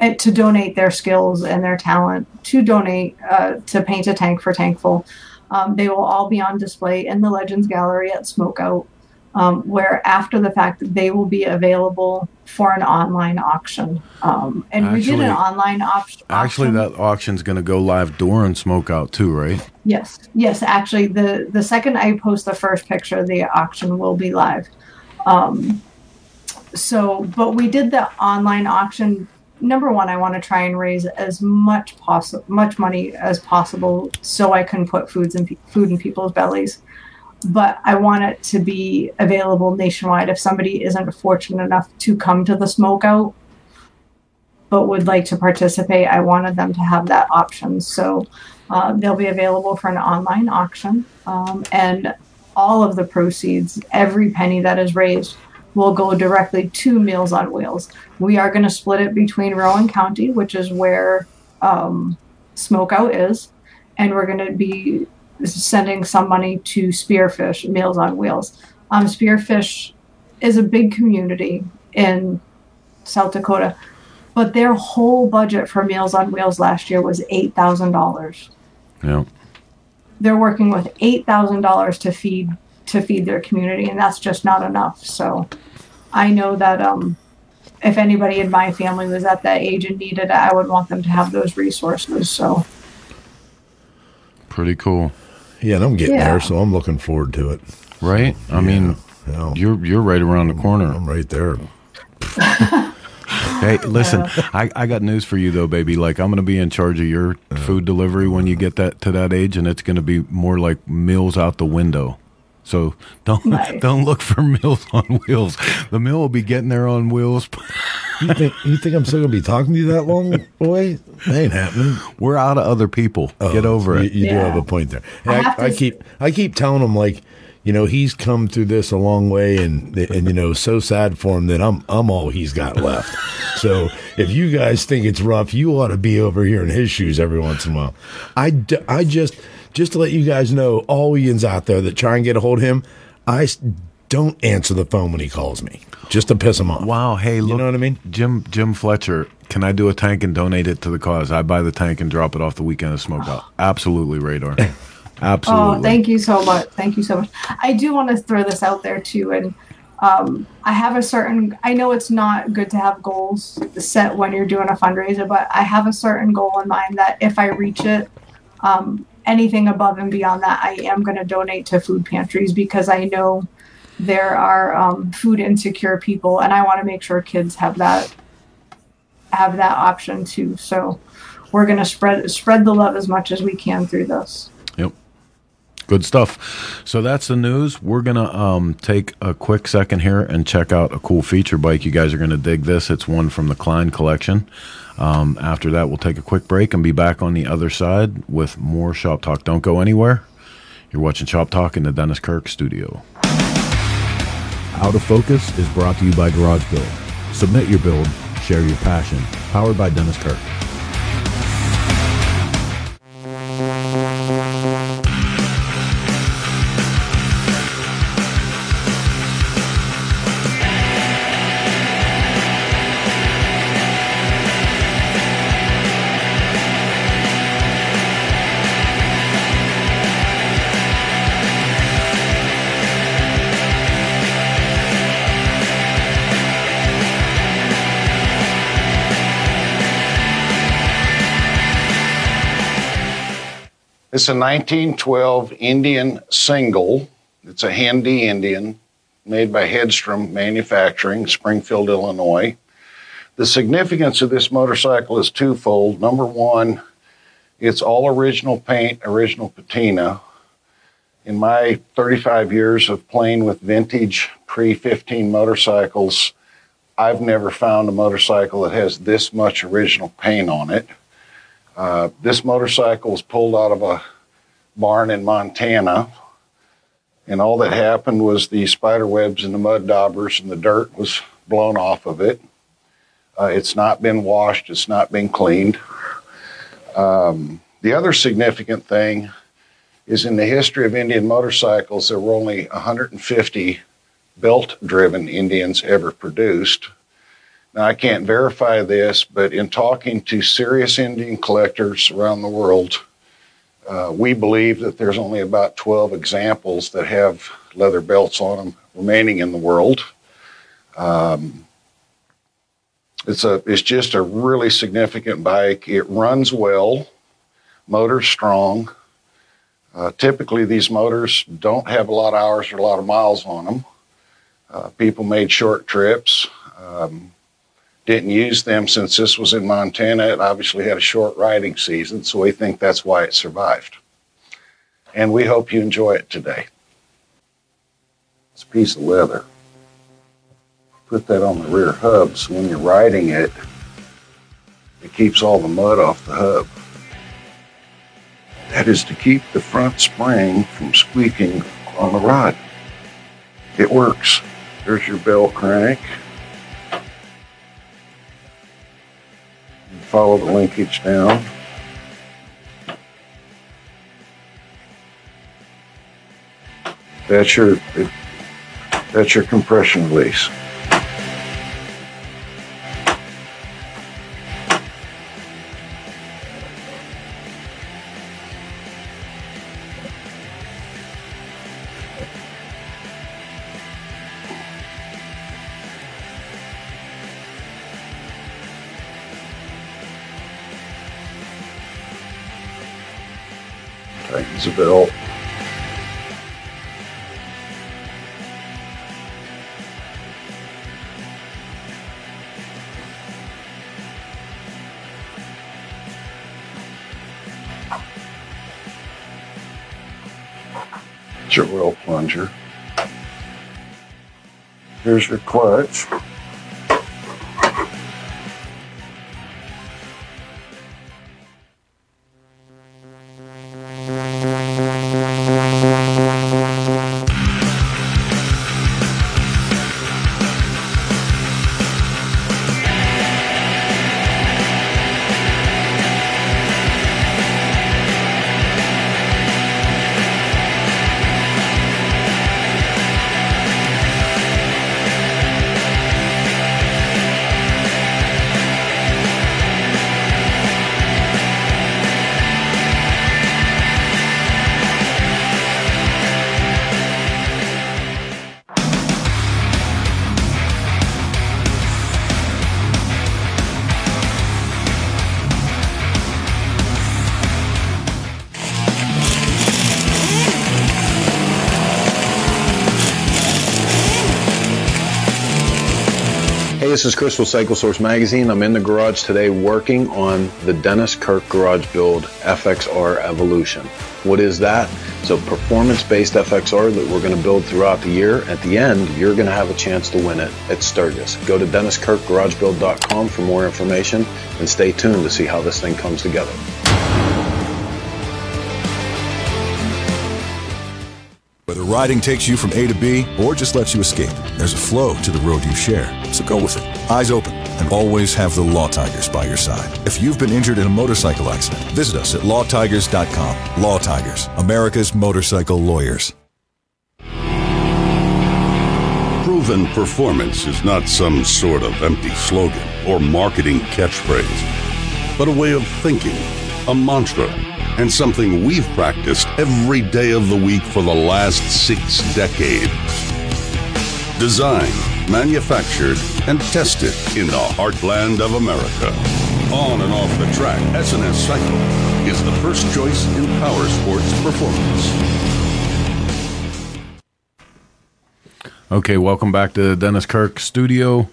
to donate their skills and their talent to donate uh, to paint a tank for Tankful. Um, they will all be on display in the Legends Gallery at Smokeout, um, where after the fact they will be available for an online auction. Um, and we did an online op- Actually, auction. that auction's going to go live during Smoke Out too, right? Yes, yes. Actually, the the second I post the first picture, the auction will be live. Um, so, but we did the online auction. Number one, I want to try and raise as much possible, much money as possible, so I can put foods and pe- food in people's bellies. But I want it to be available nationwide. If somebody isn't fortunate enough to come to the smokeout, but would like to participate, I wanted them to have that option. So uh, they'll be available for an online auction, um, and all of the proceeds, every penny that is raised, will go directly to Meals on Wheels. We are going to split it between Rowan County, which is where um, Smokeout is, and we're going to be sending some money to Spearfish Meals on Wheels. Um, Spearfish is a big community in South Dakota, but their whole budget for Meals on Wheels last year was eight thousand dollars Yeah. they're working with eight thousand dollars to feed to feed their community, and that's just not enough. So, I know that um, if anybody in my family was at that age and needed it, I would want them to have those resources. So, Pretty cool, Yeah, and I'm getting Yeah. there, so I'm looking forward to it. right? I mean, You know, you're you're right around the corner. I'm right there. Hey, listen, I, I got news for you though, baby. Like I'm going to be in charge of your food delivery when you get that to that age, and it's going to be more like meals out the window. So don't Nice. don't look for mills on wheels. The mill will be getting there on wheels. You think you think I'm still gonna be talking to you that long, boy? That ain't happening. We're out of other people. Oh, Get over You, it. you do Yeah. have a point there. I I, have to I s- keep I keep telling him like, you know, he's come through this a long way, and and you know, so sad for him that I'm I'm all he's got left. so if you guys think it's rough, you ought to be over here in his shoes every once in a while. I, d- I just just to let you guys know, all Ian's out there that try and get a hold of him, I don't answer the phone when he calls me, just to piss him off. Wow. Hey, look. You know what I mean? Jim Jim Fletcher, can I do a tank and donate it to the cause? I buy the tank and drop it off the weekend of smokeout. Absolutely, radar. Absolutely. oh, thank you so much. Thank you so much. I do want to throw this out there too, and um, I have a certain. I know it's not good to have goals set when you're doing a fundraiser, but I have a certain goal in mind that if I reach it, um, anything above and beyond that, I am going to donate to food pantries because I know there are um, food insecure people, and I want to make sure kids have that have that option too. So we're going to spread spread the love as much as we can through this. Good stuff. So that's the news. We're gonna um, take a quick second here and check out a cool feature bike. You guys are gonna dig this. It's one from the Klein collection. Um, after that, we'll take a quick break and be back on the other side with more shop talk. Don't go anywhere. You're watching Shop Talk in the Dennis Kirk studio. Out of Focus is brought to you by Garage Build. Submit your build, share your passion. Powered by Dennis Kirk. It's a 1912 Indian single. It's a Hendee Indian made by Hedstrom Manufacturing, Springfield, Illinois. The significance of this motorcycle is twofold. Number one, it's all original paint, original patina. In my 35 years of playing with vintage pre 15 motorcycles, I've never found a motorcycle that has this much original paint on it. Uh, this motorcycle was pulled out of a barn in Montana, and all that happened was the spider webs and the mud daubers and the dirt was blown off of it. Uh, it's not been washed, it's not been cleaned. Um, the other significant thing is in the history of Indian motorcycles, there were only 150 belt driven Indians ever produced. Now, I can't verify this, but in talking to serious Indian collectors around the world, Uh, we believe that there's only about 12 examples that have leather belts on them remaining in the world. Um, it's a it's just a really significant bike. It runs well, motor's strong. Uh, typically, these motors don't have a lot of hours or a lot of miles on them. Uh, people made short trips. Um, didn't use them since this was in Montana. It obviously had a short riding season, so we think that's why it survived. And we hope you enjoy it today. It's a piece of leather. Put that on the rear hub so when you're riding it, it keeps all the mud off the hub. That is to keep the front spring from squeaking on the rod. It works. There's your bell crank. Follow the linkage down. That's your that's your compression release. Belt. It's your oil plunger. Here's your clutch. Is with Cycle Source Magazine. I'm in the garage today working on the Dennis Kirk Garage Build FXR Evolution. What is that? It's a performance-based FXR that we're going to build throughout the year. At the end, you're going to have a chance to win it at Sturgis. Go to DennisKirkGarageBuild.com for more information and stay tuned to see how this thing comes together. Whether riding takes you from A to B or just lets you escape, there's a flow to the road you share. So go with it. Eyes open and always have the Law Tigers by your side. If you've been injured in a motorcycle accident, visit us at lawtigers.com. Law Tigers, America's motorcycle lawyers. Proven performance is not some sort of empty slogan or marketing catchphrase, but a way of thinking, a mantra, and something we've practiced every day of the week for the last six decades. Designed, manufactured, and tested in the heartland of America. On and off the track, S&S Cycle is the first choice in power sports performance. Okay, welcome back to the Dennis Kirk studio.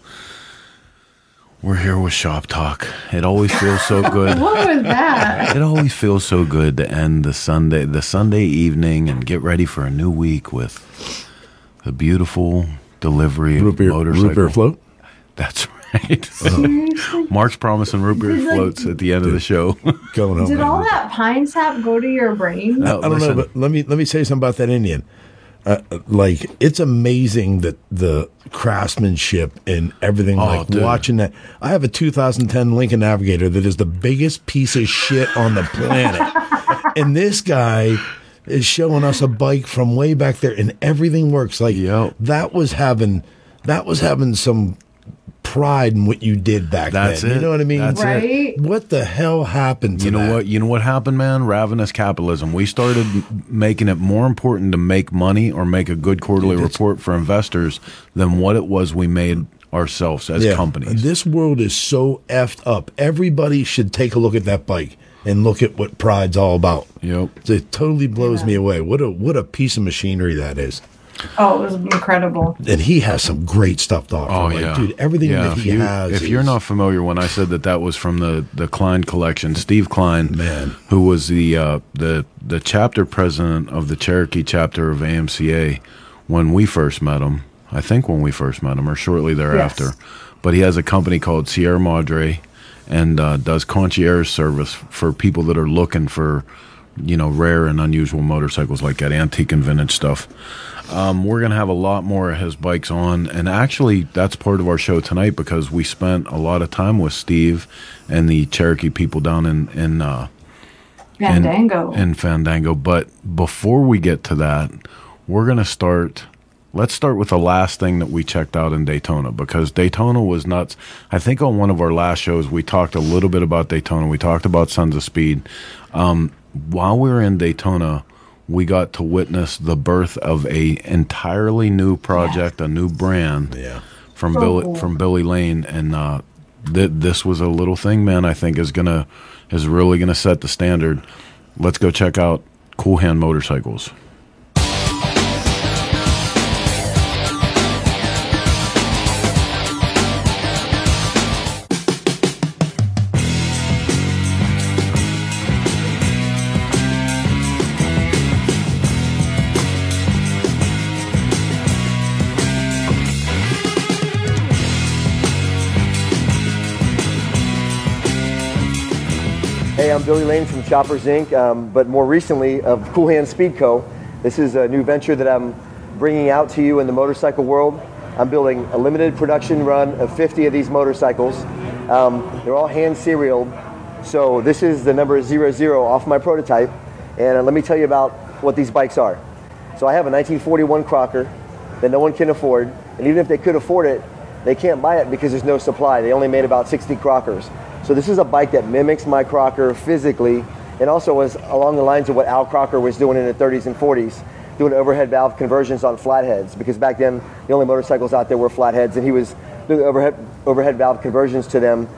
We're here with Shop Talk. It always feels so good. What was that? It always feels so good to end the Sunday the Sunday evening and get ready for a new week with a beautiful delivery Root beer, motorcycle. root beer float. That's right. Seriously? Mark's promising root beer Did, like- floats at the end of the show. Going home. Did all that pine sap go to your brain? No, I don't listen, know, but let me let me say something about that Indian. Uh, like it's amazing that the craftsmanship and everything. Oh, like dude. watching that, I have a 2010 Lincoln Navigator that is the biggest piece of shit on the planet, and this guy is showing us a bike from way back there, and everything works. Like Yep. that was having that was having some pride in what you did back That's then. it. You know what I mean? That's it. What the hell happened to You know that? what? You know what happened, man? Ravenous capitalism. We started making it more important to make money or make a good quarterly report for investors than what it was we made ourselves as companies. This world is so effed up. Everybody should take a look at that bike and look at what pride's all about. Yep. It totally blows me away. What a what a piece of machinery that is. Oh, it was incredible. And he has some great stuff to offer. Oh Like, yeah, dude, everything yeah, that if he you, has. If you're not familiar, when I said that that was from the the Klein collection, Steve Klein, Man. who was the uh, the the chapter president of the Cherokee chapter of AMCA when we first met him. I think when we first met him, or shortly thereafter. Yes. But he has a company called Sierra Madre, and uh, does concierge service for people that are looking for, you know, rare and unusual motorcycles like that, antique and vintage stuff. Um, we're gonna have a lot more of his bikes on, and actually, that's part of our show tonight because we spent a lot of time with Steve and the Cherokee people down in in uh, in- Fandango. in Fandango. But before we get to that, we're gonna start. Let's start with the last thing that we checked out in Daytona because Daytona was nuts. I think on one of our last shows we talked a little bit about Daytona. We talked about Sons of Speed. Um, while we were in Daytona, we got to witness the birth of a entirely new project, a new brand Yeah. from So Billy cool. from Billy Lane, and uh, th- this was a little thing, man. I think is gonna is really gonna set the standard. Let's go check out Cool Hand Motorcycles. Billy Lane from Choppers Inc., um, but more recently of Cool Hand Speed Co. This is a new venture that I'm bringing out to you in the motorcycle world. I'm building a limited production run of 50 of these motorcycles. Um, they're all hand serialed, so this is the number 00 off my prototype. And uh, let me tell you about what these bikes are. So I have a 1941 Crocker that no one can afford, and even if they could afford it, they can't buy it because there's no supply. They only made about 60 Crockers. So this is a bike that mimics my Crocker physically, and also was along the lines of what Al Crocker was doing in the 30s and 40s, doing overhead valve conversions on flatheads. Because back then, the only motorcycles out there were flatheads, and he was doing overhead overhead valve conversions to them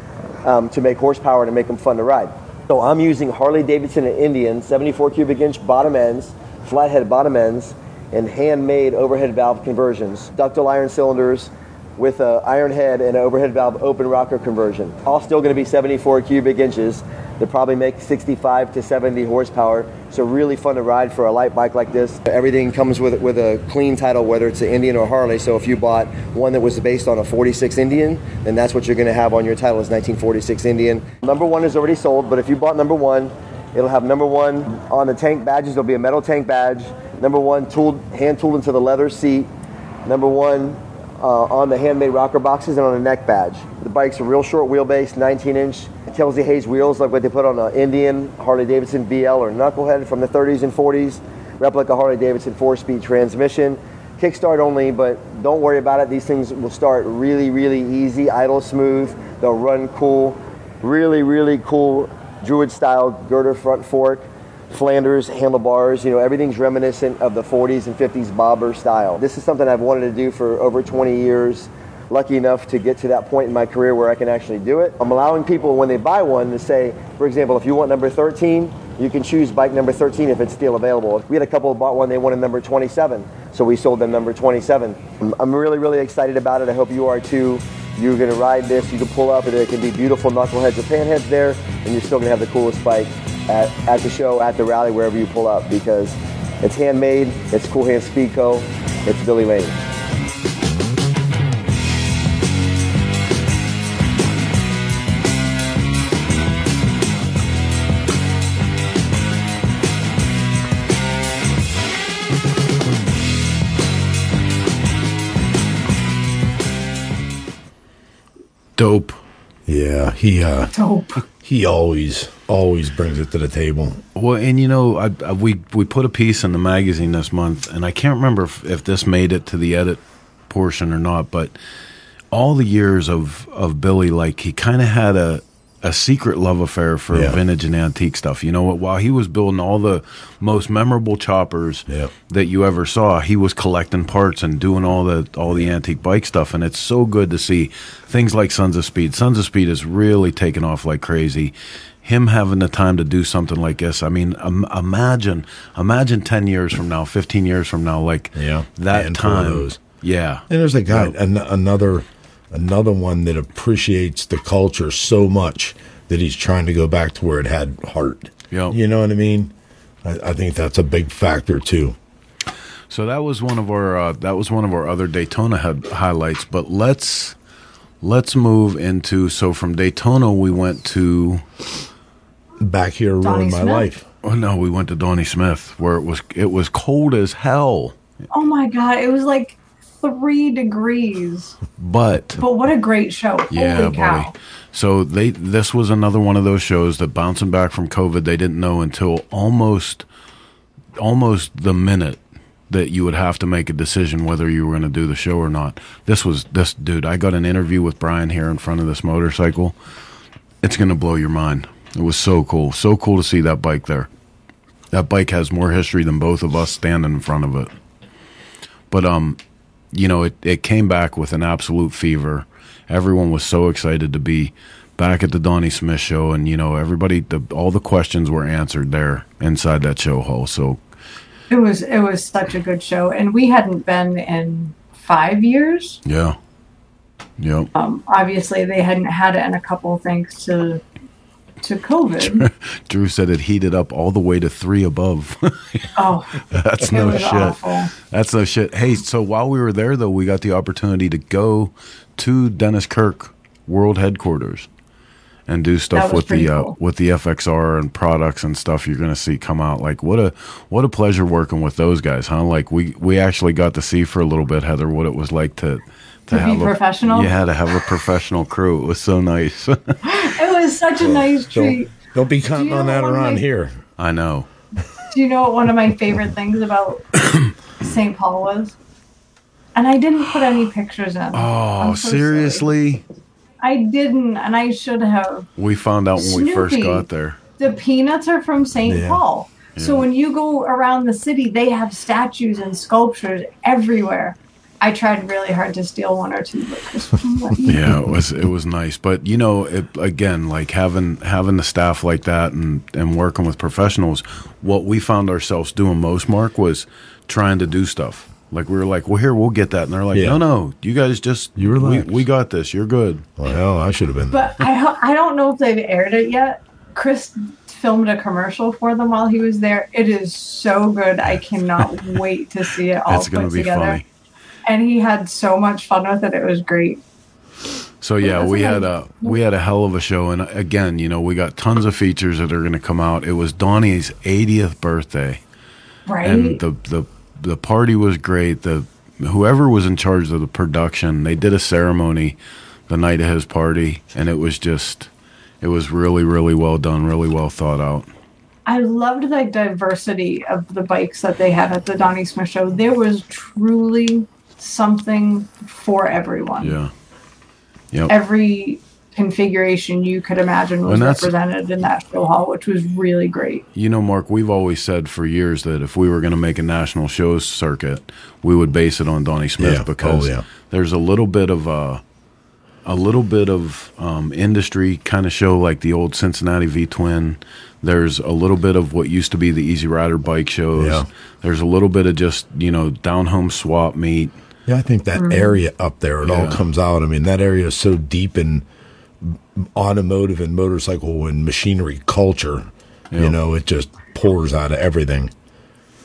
um, to make horsepower to make them fun to ride. So I'm using Harley Davidson and Indian 74 cubic inch bottom ends, flathead bottom ends, and handmade overhead valve conversions, ductile iron cylinders with a iron head and an overhead valve open rocker conversion. All still going to be 74 cubic inches. They probably make 65 to 70 horsepower. So really fun to ride for a light bike like this. Everything comes with with a clean title, whether it's an Indian or Harley. So if you bought one that was based on a 46 Indian, then that's what you're going to have on your title is 1946 Indian. Number one is already sold, but if you bought number one, it'll have number one on the tank badges. There'll be a metal tank badge. Number one tooled, hand tooled into the leather seat. Number one uh, on the handmade rocker boxes and on the neck badge. The bike's a real short wheelbase, 19 inch Kelsey Hayes wheels like what they put on an Indian, Harley Davidson VL or Knucklehead from the 30s and 40s. Replica Harley Davidson four speed transmission. Kickstart only, but don't worry about it. These things will start really, really easy, idle smooth. They'll run cool. Really, really cool Druid style girder front fork. Flanders, handlebars, you know, everything's reminiscent of the 40s and 50s bobber style. This is something I've wanted to do for over 20 years. Lucky enough to get to that point in my career where I can actually do it. I'm allowing people when they buy one to say, for example, if you want number 13, you can choose bike number 13 if it's still available. We had a couple bought one, they wanted number 27, so we sold them number 27. I'm- I'm really, really excited about it. I hope you are too. You're gonna ride this, you can pull up, and there can be beautiful knuckleheads or panheads there, and you're still gonna have the coolest bike at, at the show, at the rally, wherever you pull up, because it's handmade, it's Cool Hand Speed Co., it's Billy Lane. Dope. Yeah, he uh, Dope. he always always brings it to the table. Well, and you know, I, I, we we put a piece in the magazine this month, and I can't remember if, if this made it to the edit portion or not, but all the years of of Billy, like he kind of had a a secret love affair for Yeah. vintage and antique stuff. You know what? While he was building all the most memorable choppers Yeah. that you ever saw, he was collecting parts and doing all the all the antique bike stuff. And it's so good to see things like Sons of Speed. Sons of Speed is really taking off like crazy. Him having the time to do something like this. I mean, um, imagine, imagine ten years from now, fifteen years from now, like Yeah. that Handful of time. those. Yeah, And there's a guy, Yeah. an, another, another one that appreciates the culture so much that he's trying to go back to where it had heart. Yeah. You know what I mean? I, I think that's a big factor too. So that was one of our uh, that was one of our other Daytona had highlights. But let's let's move into so from Daytona we went to Back here, Donnie ruined my Smith. life. oh no we went to Donnie Smith where it was it was cold as hell. Oh my god, it was like three degrees. But But what a great show! yeah, Holy cow! buddy. So they this was another one of those shows that bouncing back from COVID they didn't know until almost almost the minute that you would have to make a decision whether you were going to do the show or not. This was this dude. I got an interview with Brian here in front of this motorcycle. It's going to blow your mind. It was so cool. So cool to see that bike there. That bike has more history than both of us standing in front of it. But um you know, it, it came back with an absolute fever. Everyone was so excited to be back at the Donnie Smith show, and you know, everybody, the, all the questions were answered there inside that show hall. So It was it was such a good show, and we hadn't been in five years. yeah, yep. Um, obviously, they hadn't had it in a couple thanks to to COVID. Drew said it heated up all the way to three above. oh, That's no shit. awful. That's no shit. Hey, so while we were there, though, we got the opportunity to go to Dennis Kirk World Headquarters and do stuff with the uh, cool. with the FXR and products and stuff you're going to see come out. Like what a what a pleasure working with those guys, huh? Like we we actually got to see for a little bit, Heather, what it was like to To be have professional? A, yeah, to have a professional crew. It was so nice. It was such a nice treat. Don't, don't be counting you on that around my- here. I know. Do you know what one of my favorite things about St. Paul was? And I didn't put any pictures in. Oh, I'm so sorry. seriously? I didn't, and I should have. We found out when we first got there. The peanuts are from St. Yeah. Paul. So when you go around the city, they have statues and sculptures everywhere. I tried really hard to steal one or two, but Chris wouldn't let me. yeah it was it was nice but you know it, again like having having the staff like that and and working with professionals what we found ourselves doing most mark was trying to do stuff like we were like well here we'll get that and they're like Yeah. no no you guys just You we, relax. we got this you're good Well, hell, I should have been there. But I I don't know if they've aired it yet. Chris filmed a commercial for them while he was there. It is so good. I cannot wait to see it all it's gonna put be together. funny And he had so much fun with it. It was great. so yeah we had a we had a hell of a show and uh, again you know we got tons of features that are going to come out it was donnie's 80th birthday Right? and the the the party was great. The whoever was in charge of the production, they did a ceremony the night of his party, and it was just it was really really well done, really well thought out. I loved the diversity of the bikes that they had at the Donnie Smith show. There was truly something for everyone. Yeah, yep. Every configuration you could imagine was that's- represented in that show hall, which was really great. You know, Mark, we've always said for years that if we were going to make a national shows circuit, we would base it on Donnie Smith Yeah. because Oh, yeah. there's a little bit of a a little bit of um, industry kind of show like the old Cincinnati V Twin. There's a little bit of what used to be the Easy Rider bike shows. Yeah. There's a little bit of just you know down home swap meet. Yeah, I think that mm. area up there, it all comes out. I mean, that area is so deep in automotive and motorcycle and machinery culture. Yeah. You know, it just pours out of everything.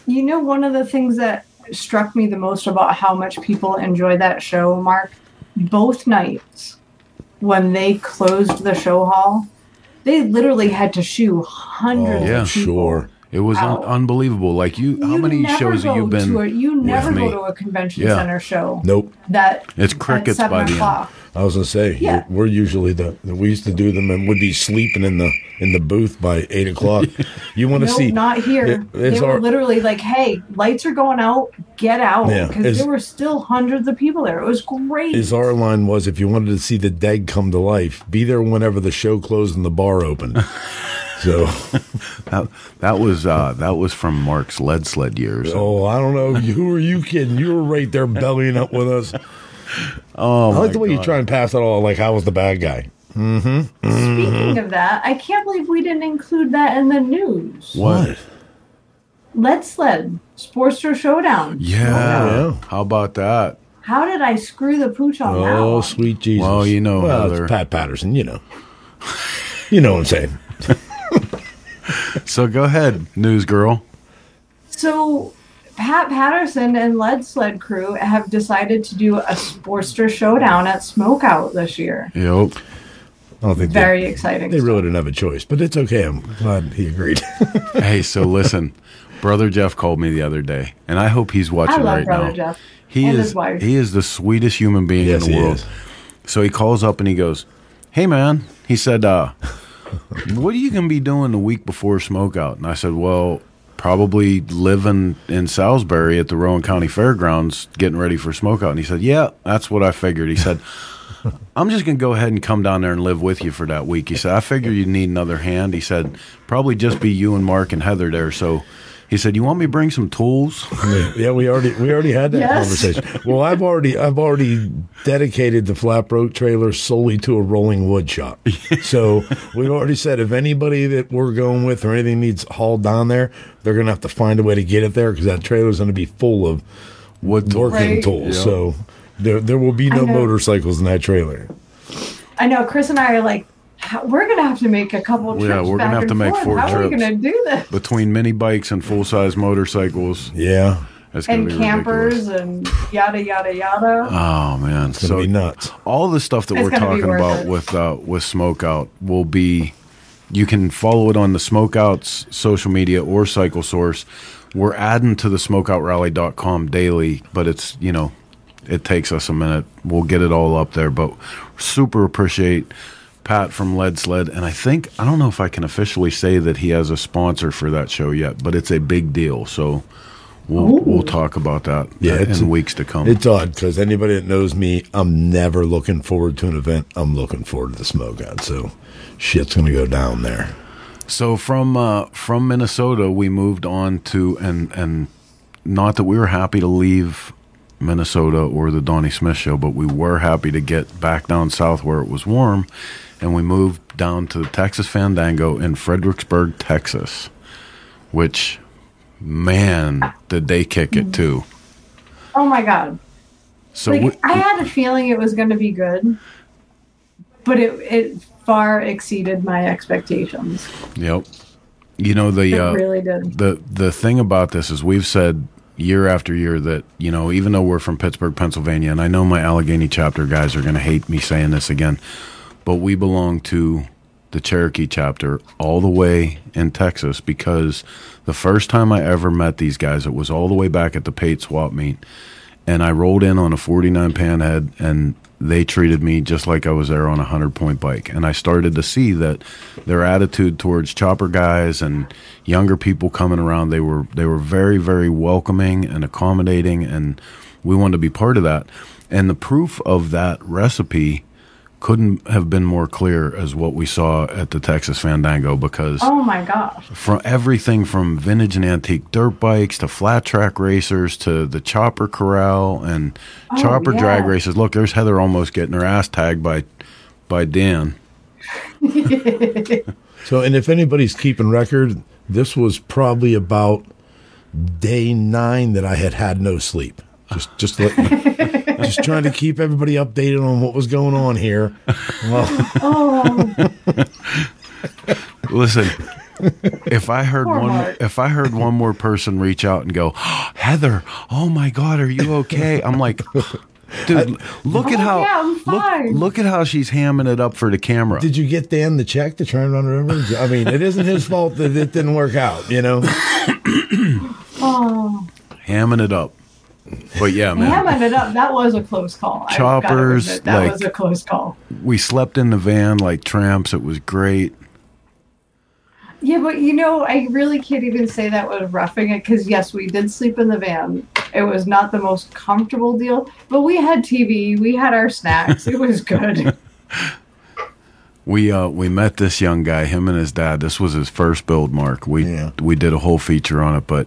You know, one of the things that struck me the most about how much people enjoy that show, Mark, both nights when they closed the show hall, they literally had to shoo hundreds Oh, yeah, of people. Sure. It was un- unbelievable. Like you, how many shows have you been? To a, you never with go to a convention Yeah. center show. Nope. That It's at crickets by seven the end. o'clock. I was gonna say, Yeah. we're, we're usually the, we used to do them and would be sleeping in the in the booth by eight o'clock. You want to Nope, see? not here. It- they it's were our- literally like, "Hey, lights are going out. Get out!" Because is- there were still hundreds of people there. It was great. His our line was, if you wanted to see the dead come to life, be there whenever the show closed and the bar opened. so, That, that was uh, that was from Mark's lead sled years. oh, I don't know. Who are you kidding? You were right there bellying up with us. Oh, I like the way you try and pass it all like I was the bad guy. Speaking of that, I can't believe we didn't include that in the news. What? Lead Sled Sportster Showdown. Yeah. yeah. How about that? How did I screw the pooch on that Oh, one? sweet Jesus. Well, you know, well, it's Pat Patterson, you know. You know what I'm saying. So go ahead, news girl. So, Pat Patterson and Lead Sled crew have decided to do a Sportster Showdown at Smokeout this year. Yep. I don't think Very they, exciting. they really didn't have a choice, but it's okay. I'm glad he agreed. hey, so listen, brother Jeff called me the other day, and I hope he's watching I love right Brother now. Jeff He and is his wife. he is the sweetest human being Yes, in the he world. is. So he calls up and he goes, "Hey man," he said, uh, "What are you gonna be doing the week before Smokeout?" And I said, "Well." Probably living in Salisbury at the Rowan County Fairgrounds, getting ready for Smokeout. And he said, "Yeah, that's what I figured." He said, I'm just gonna go ahead and come down there and live with you for that week. He said, I figure you need another hand. He said, probably just be you and Mark and Heather there. So he said, You want me to bring some tools? yeah, we already we already had that Yes. conversation. Well, I've already I've already dedicated the flat broke trailer solely to a rolling wood shop. so we've already said if anybody that we're going with or anything needs hauled down there, they're gonna have to find a way to get it there because that trailer's gonna be full of Wood tools. working Right. tools. Yeah. So there there will be no motorcycles in that trailer. I know Chris and I are like, "How- we're gonna have to make a couple trips. Yeah, we're gonna back have to make forth. four How are we trips. gonna do this? Between mini bikes and full size motorcycles. Yeah, It's gonna And be campers ridiculous. and yada yada yada. Oh man. it's So be nuts. all the stuff that It's we're talking about it. with uh, with Smokeout will be. You can follow it on the Smokeout's social media or Cycle Source. We're adding to the SmokeoutRally.com daily, but it's you know, it takes us a minute. We'll get it all up there, but super appreciate Pat from Lead Sled, and I think I don't know if I can officially say that he has a sponsor for that show yet, but it's a big deal. So we'll we'll talk about that Yeah, in weeks to come. It's odd because anybody that knows me, I'm never looking forward to an event. I'm looking forward to the smoke out. So shit's gonna go down there. So from uh, from Minnesota, we moved on to and and not that we were happy to leave Minnesota or the Donnie Smith show, but we were happy to get back down south where it was warm, and we moved down to the Texas Fandango in Fredericksburg, Texas, which man did they kick it too. Oh my god! So like we, I had a feeling it was gonna be good, but it it far exceeded my expectations. yep, you know the uh, really did. the the thing about this is we've said year after year that you know even though we're from Pittsburgh, Pennsylvania, and I know my Allegheny chapter guys are going to hate me saying this again, but we belong to the Cherokee chapter all the way in Texas because the first time I ever met these guys, it was all the way back at the Pate swap meet, and I rolled in on a 49 panhead and they treated me just like I was there on a 100 point bike. And I started to see that their attitude towards chopper guys and younger people coming around they were they were very very welcoming and accommodating and we wanted to be part of that. And the proof of that recipe couldn't have been more clear as what we saw at the Texas Fandango because Oh my gosh! from everything from vintage and antique dirt bikes to flat track racers to the chopper corral and Oh, chopper yeah. drag races. Look, there's Heather almost getting her ass tagged by by Dan. So, and if anybody's keeping record, this was probably about day nine that I had had no sleep. Just, just, let, just trying to keep everybody updated on what was going on here. Well, Oh, Listen, if I heard Poor one, Mark. if I heard one more person reach out and go, Heather, oh my God, are you okay? I'm like, Dude, look at Oh, how yeah, I'm look, fine. look at how she's hamming it up for the camera. Did you get Dan the check to try and run a river? I mean, it isn't his fault that it didn't work out. You know. Oh, hamming it up. But yeah, man, hamming it up. That was a close call. Choppers, admit, that like- was a close call. we slept in the van like tramps. It was great. Yeah, but you know, I really can't even say that was roughing it because yes, we did sleep in the van. It was not the most comfortable deal, but we had TV, we had our snacks. It was good. We uh we met this young guy, him and his dad. This was his first build, Mark. We Yeah. we did a whole feature on it, but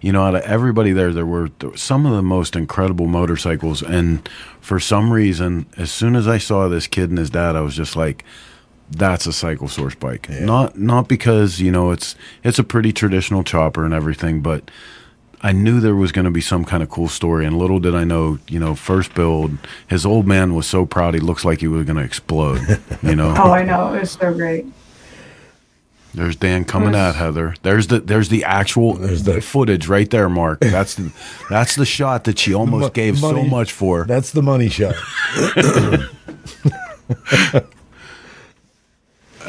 you know, out of everybody there, there were there some of the most incredible motorcycles. And for some reason, as soon as I saw this kid and his dad, I was just like, "That's a Cycle Source bike." Not not because you know it's it's a pretty traditional chopper and everything, but I knew there was going to be some kind of cool story, and little did I know, you know, first build, his old man was so proud he looks like he was going to explode. You know, oh, I know. It was so great. There's Dan coming at Heather. There's the there's the actual There's the- footage right there, Mark. That's the that's the shot that she almost Mo- gave so much for. That's the money shot.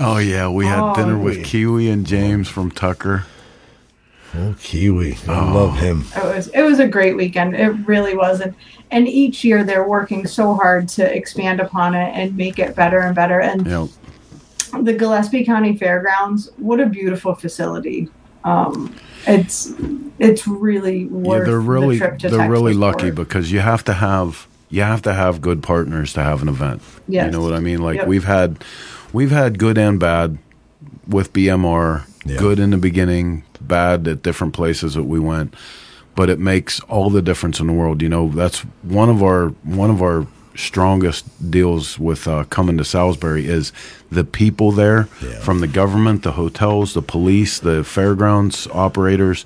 Oh yeah, we had Oh, dinner with. Kiwi and James from Tucker. Oh, Kiwi. I Oh. love him. It was it was a great weekend. It really was, and and each year they're working so hard to expand upon it and make it better and better. And You know, the Gillespie County Fairgrounds, what a beautiful facility. Um, it's it's really worth yeah, they're really the trip to they're really lucky for. because you have to have you have to have good partners to have an event. Yes. You know what I mean? Like Yep. we've had we've had good and bad with BMR. Yeah. Good in the beginning, bad at different places that we went. But it makes all the difference in the world. You know, that's one of our one of our strongest deals with uh, coming to Salisbury is the people there Yeah. from the government, the hotels, the police, the fairgrounds operators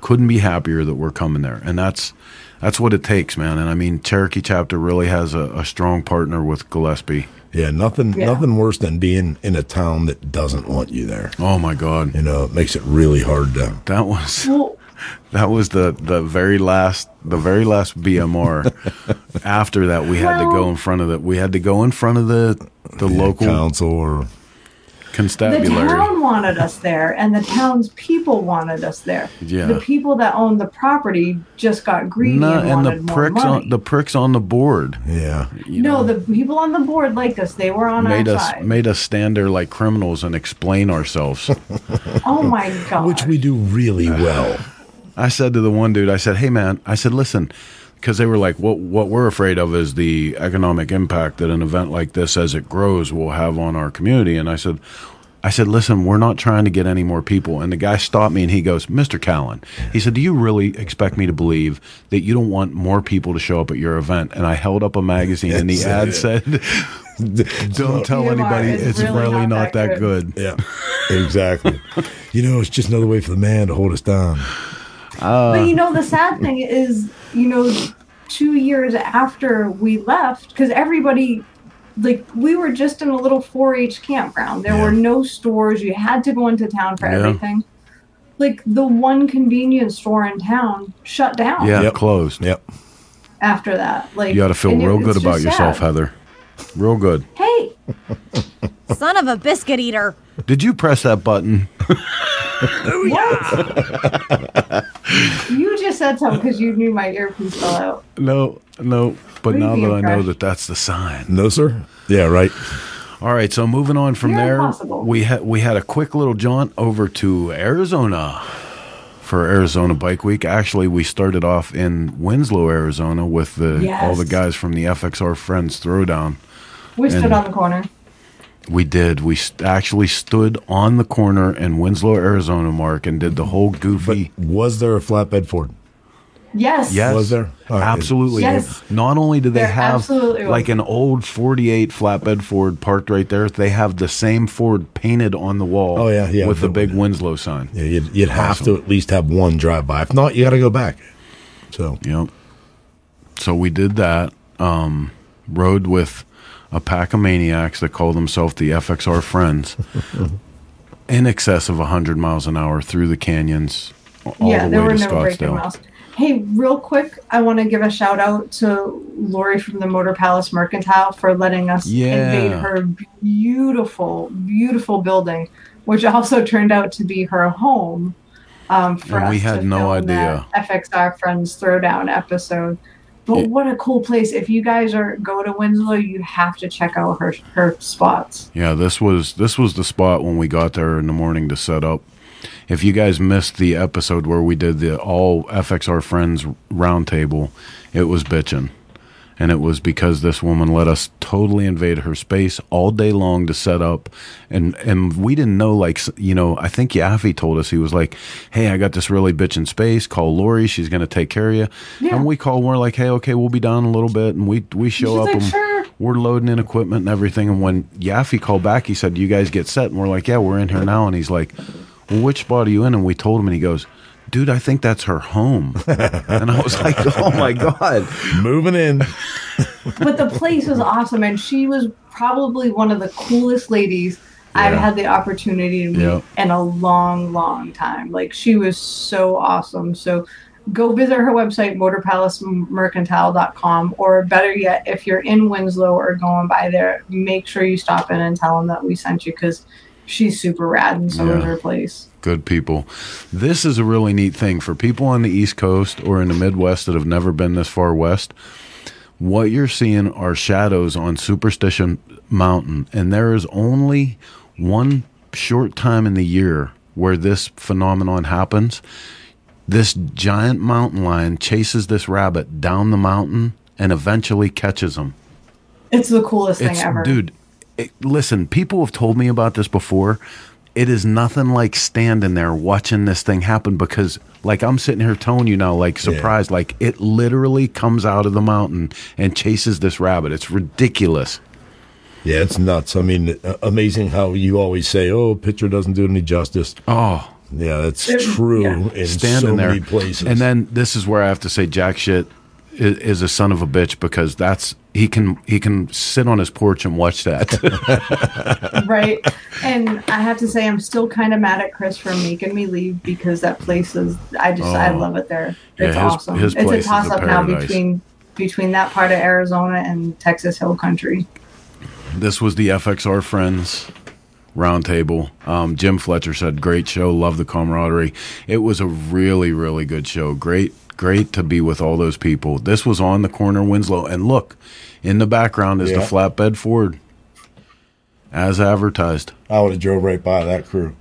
couldn't be happier that we're coming there. And that's that's what it takes, man. And I mean, Cherokee chapter really has a, a strong partner with Gillespie. Yeah, nothing Yeah. nothing worse than being in a town that doesn't want you there. Oh my God, You know, it makes it really hard to. that was Well, that was the the very last the very last BMR. After that, we had to go in front of the we had to go in front of the the local council or the constabulary. town wanted us there, and the town's people wanted us there. Yeah. The people that owned the property just got greedy No, and and the wanted more pricks money. on the pricks on the board. yeah, you no, know, the people on the board liked us. They were on made our us side. made us stand there like criminals and explain ourselves. oh my god! which we do really well. I said to the one dude, I said, "Hey man," I said, "Listen," because they were like, "What what we're afraid of is the economic impact that an event like this, as it grows, will have on our community." And I said. I said, listen, we're not trying to get any more people. And the guy stopped me and he goes, Mr. Callan, he said, do you really expect me to believe that you don't want more people to show up at your event? And I held up a magazine and the ad said, don't tell BMR anybody. is It's really really, not not, that that good. Yeah, exactly. you know, it's just another way for the man to hold us down. Oh. but you know, the sad thing is, you know, two years after we left, because everybody, like, we were just in a little 4-H campground. There were no stores. You had to go into town for Yeah. everything. Like the one convenience store in town shut down Yeah, Yep. closed. Yep. after that. Like You got to feel and it- real good about yourself, sad. Heather. Real good. Hey, Son of a biscuit eater. Did you press that button? what? you just said something because you knew my earpiece fell out. No, no. But What are now that I know that that's the sign. No, sir. Yeah, right. All right, so moving on from You're there, impossible. we had we had a quick little jaunt over to Arizona for Arizona Bike Week. Actually, we started off in Winslow, Arizona, with the all the guys from the FXR Friends Throwdown. We stood And- on the corner. We did. We st- actually stood on the corner in Winslow, Arizona, Mark, and did the whole goofy. Was there a flatbed Ford? Yes. Yes, Was there? All right. Absolutely. Yes. Not only do they There have absolutely was. like an old 48 flatbed Ford parked right there, they have the same Ford painted on the wall. Oh, yeah, yeah, with the big Winslow sign. Yeah, you'd, you'd have Awesome. to at least have one drive by. If not, you got to go back. So Yep. So we did that. Um, rode with a pack of maniacs that call themselves the FXR Friends, in excess of 100 miles an hour through the canyons, all yeah, the there way were to no Scottsdale. miles. Hey, real quick, I want to give a shout out to Lori from the Motor Palace Mercantile for letting us Yeah. invade her beautiful, beautiful building, which also turned out to be her home. Um, for And we had no idea. FXR Friends Throwdown episode. But It- what a cool place! If you guys are go to Winslow, you have to check out her her spots. Yeah, this was this was the spot when we got there in the morning to set up. If you guys missed the episode where we did the all FXR friends roundtable, it was bitchin'. And it was because this woman let us totally invade her space all day long to set up, and and we didn't know like you know I think Yaffe told us he was like, hey I got this really bitch in space, call Lori, she's gonna take care of you, Yeah. and we call, we're like hey okay we'll be down a little bit, and we we show up like, and "Sure." we're loading in equipment and everything. And when Yaffe called back, he said, "You guys get set," and we're like, "Yeah, we're in here now." And he's like, "Well, which spot are you in?" And we told him, and he goes, "Dude, I think that's her home." and I was like, "Oh my god!" Moving in. but the place was awesome, and she was probably one of the coolest ladies I've had the opportunity to meet Yep. in a long, long time. Like she was so awesome. So go visit her website, motorpalacemercantile.com, or better yet, if you're in Winslow or going by there, make sure you stop in and tell them that we sent you because she's super rad and so is her place. Good people. This is a really neat thing for people on the East Coast or in the Midwest that have never been this far west. What you're seeing are shadows on Superstition Mountain, and there is only one short time in the year where this phenomenon happens. This giant mountain lion chases this rabbit down the mountain and eventually catches him. It's the coolest It's thing ever. dude. It, listen, people have told me about this before. It is nothing like standing there watching this thing happen because, like, I'm sitting here telling you now, like, surprised, like, it literally comes out of the mountain and chases this rabbit. It's ridiculous. Yeah, it's nuts. I mean, uh, amazing how you always say, "Oh, picture doesn't do any justice." Oh, yeah, that's true yeah. in standing so there, many places. and then this is where I have to say, Jack shit is, is a son of a bitch because that's he can he can sit on his porch and watch that. right? And I have to say, I'm still kind of mad at Chris for making me leave because that place is. I just I Oh. love it there. Yeah, It's his- awesome. his it's a toss up now between between that part of Arizona and Texas Hill Country. This was the FXR Friends Roundtable. Um, Jim Fletcher said, "Great show, love the camaraderie. It was a really, really good show. Great, great to be with all those people. This was on the corner Winslow, and look, in the background is the flatbed Ford, as advertised. I would have drove right by that crew.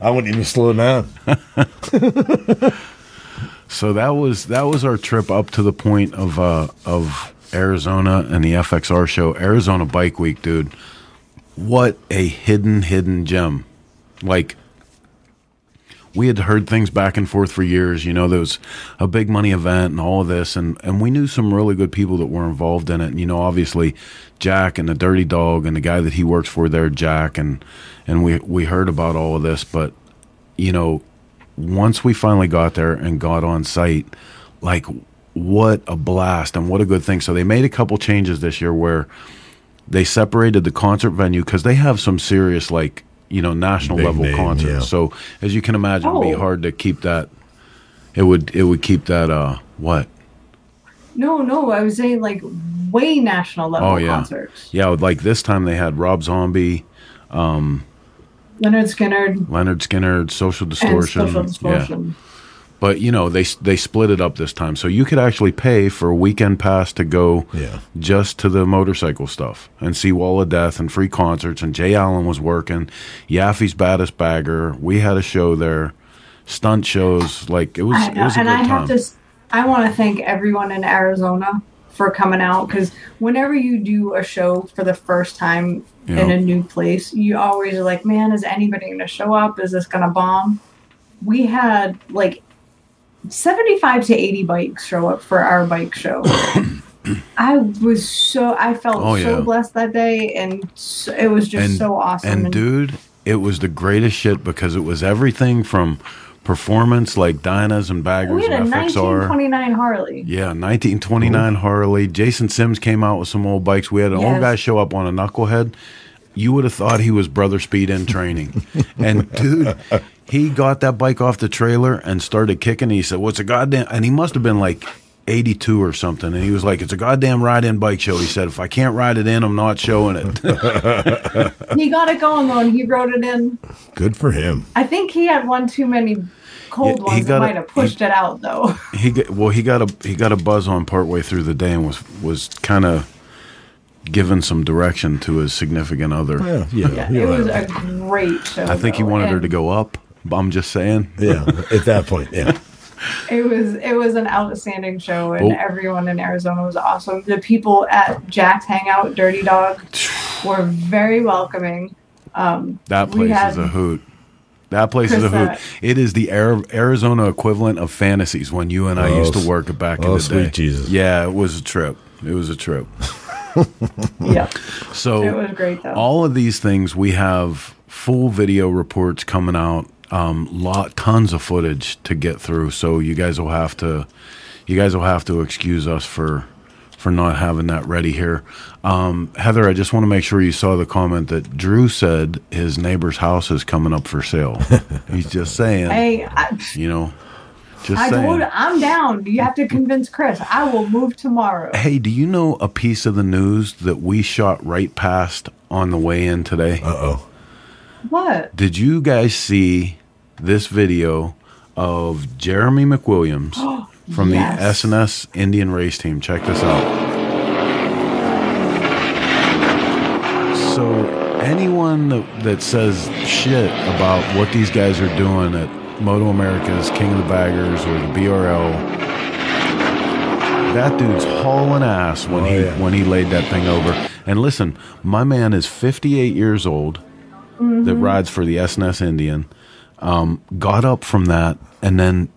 I wouldn't even slow down. So that was that was our trip up to the point of uh, of Arizona and the FXR show, Arizona Bike Week, dude. What a hidden hidden gem! Like we had heard things back and forth for years. You know, there was a big money event and all of this, and and we knew some really good people that were involved in it. And you know, obviously, Jack and the Dirty Dog and the guy that he works for there, Jack, and and we we heard about all of this, but you know, once we finally got there and got on site, like what a blast and what a good thing. So they made a couple changes this year where they separated the concert venue because they have some serious like you know national Big level name, concerts. yeah. So as you can imagine, it'd be Oh. hard to keep that. It would it would keep that uh what? No, no, I was saying like way national level Oh yeah, concerts. yeah. Like this time they had Rob Zombie, um, Lynyrd Skynyrd Lynyrd Skynyrd, Social and Distortion. Social Yeah. Distortion. But you know they they split it up this time, so you could actually pay for a weekend pass to go Yeah. just to the motorcycle stuff and see Wall of Death and free concerts. And Jay Allen was working, Yaffe's baddest bagger. We had a show there, stunt shows. Like it was, I it was a and good I time. have to. s- I want to thank everyone in Arizona for coming out because whenever you do a show for the first time in Yeah. a new place, you always are like, "Man, is anybody going to show up? Is this going to bomb?" We had like seventy-five to eighty bikes show up for our bike show. I was so I felt Oh, so yeah. blessed that day, and so, it was just and, so awesome. And dude, it was the greatest shit because it was everything from performance like Dynas and Baggers we had a and FXR. 1929 Harley. Yeah, 1929 mm-hmm. Harley. Jason Sims came out with some old bikes. We had an old guy show up on a knucklehead. You would have thought he was Brother Speed in training. and dude, he got that bike off the trailer and started kicking. He said, "What's a goddamn?" And he must have been like 82 or something. And he was like, "It's a goddamn ride-in bike show." He said, "If I can't ride it in, I'm not showing it." He got it going though, and he wrote it in. Good for him. I think he had one too many cold Yeah, he ones got that might have pushed it out though. he got, well, he got a he got a buzz on partway through the day and was was kind of giving some direction to his significant other. Yeah, yeah. Yeah, it was a great show. I think he though, wanted her to go up. I'm just saying. yeah. At that point, yeah. It was it was an outstanding show, and Oh. everyone in Arizona was awesome. The people at Jack's Hangout, Dirty Dog, were very welcoming. Um, That place had- is a hoot. That place is a hoot. uh, It is the Arizona equivalent of fantasies when you and I Oh, used to work it back in oh, the sweet day. Jesus. Yeah, it was a trip. It was a trip. Yeah, So it was great though. all of these things we have full video reports coming out um lot tons of footage to get through so you guys will have to you guys will have to excuse us for for not having that ready here um heather i just want to make sure you saw the comment that drew said his neighbor's house is coming up for sale he's just saying hey, I, you know just I saying told I'm down. You have to convince Chris. I will move tomorrow. Hey, do you know a piece of the news that we shot right past on the way in today? Uh oh. What? Did you guys see this video of Jeremy McWilliams from Yes. the S&S Indian race team? Check this out. So, anyone that, that says shit about what these guys are doing at MotoAmerica's King of the Baggers or the BRL, that dude's hauling ass when Oh, he yeah. when he laid that thing over. And listen, my man is 58 years old that mm-hmm. rides for the S&S Indian, um, got up from that and then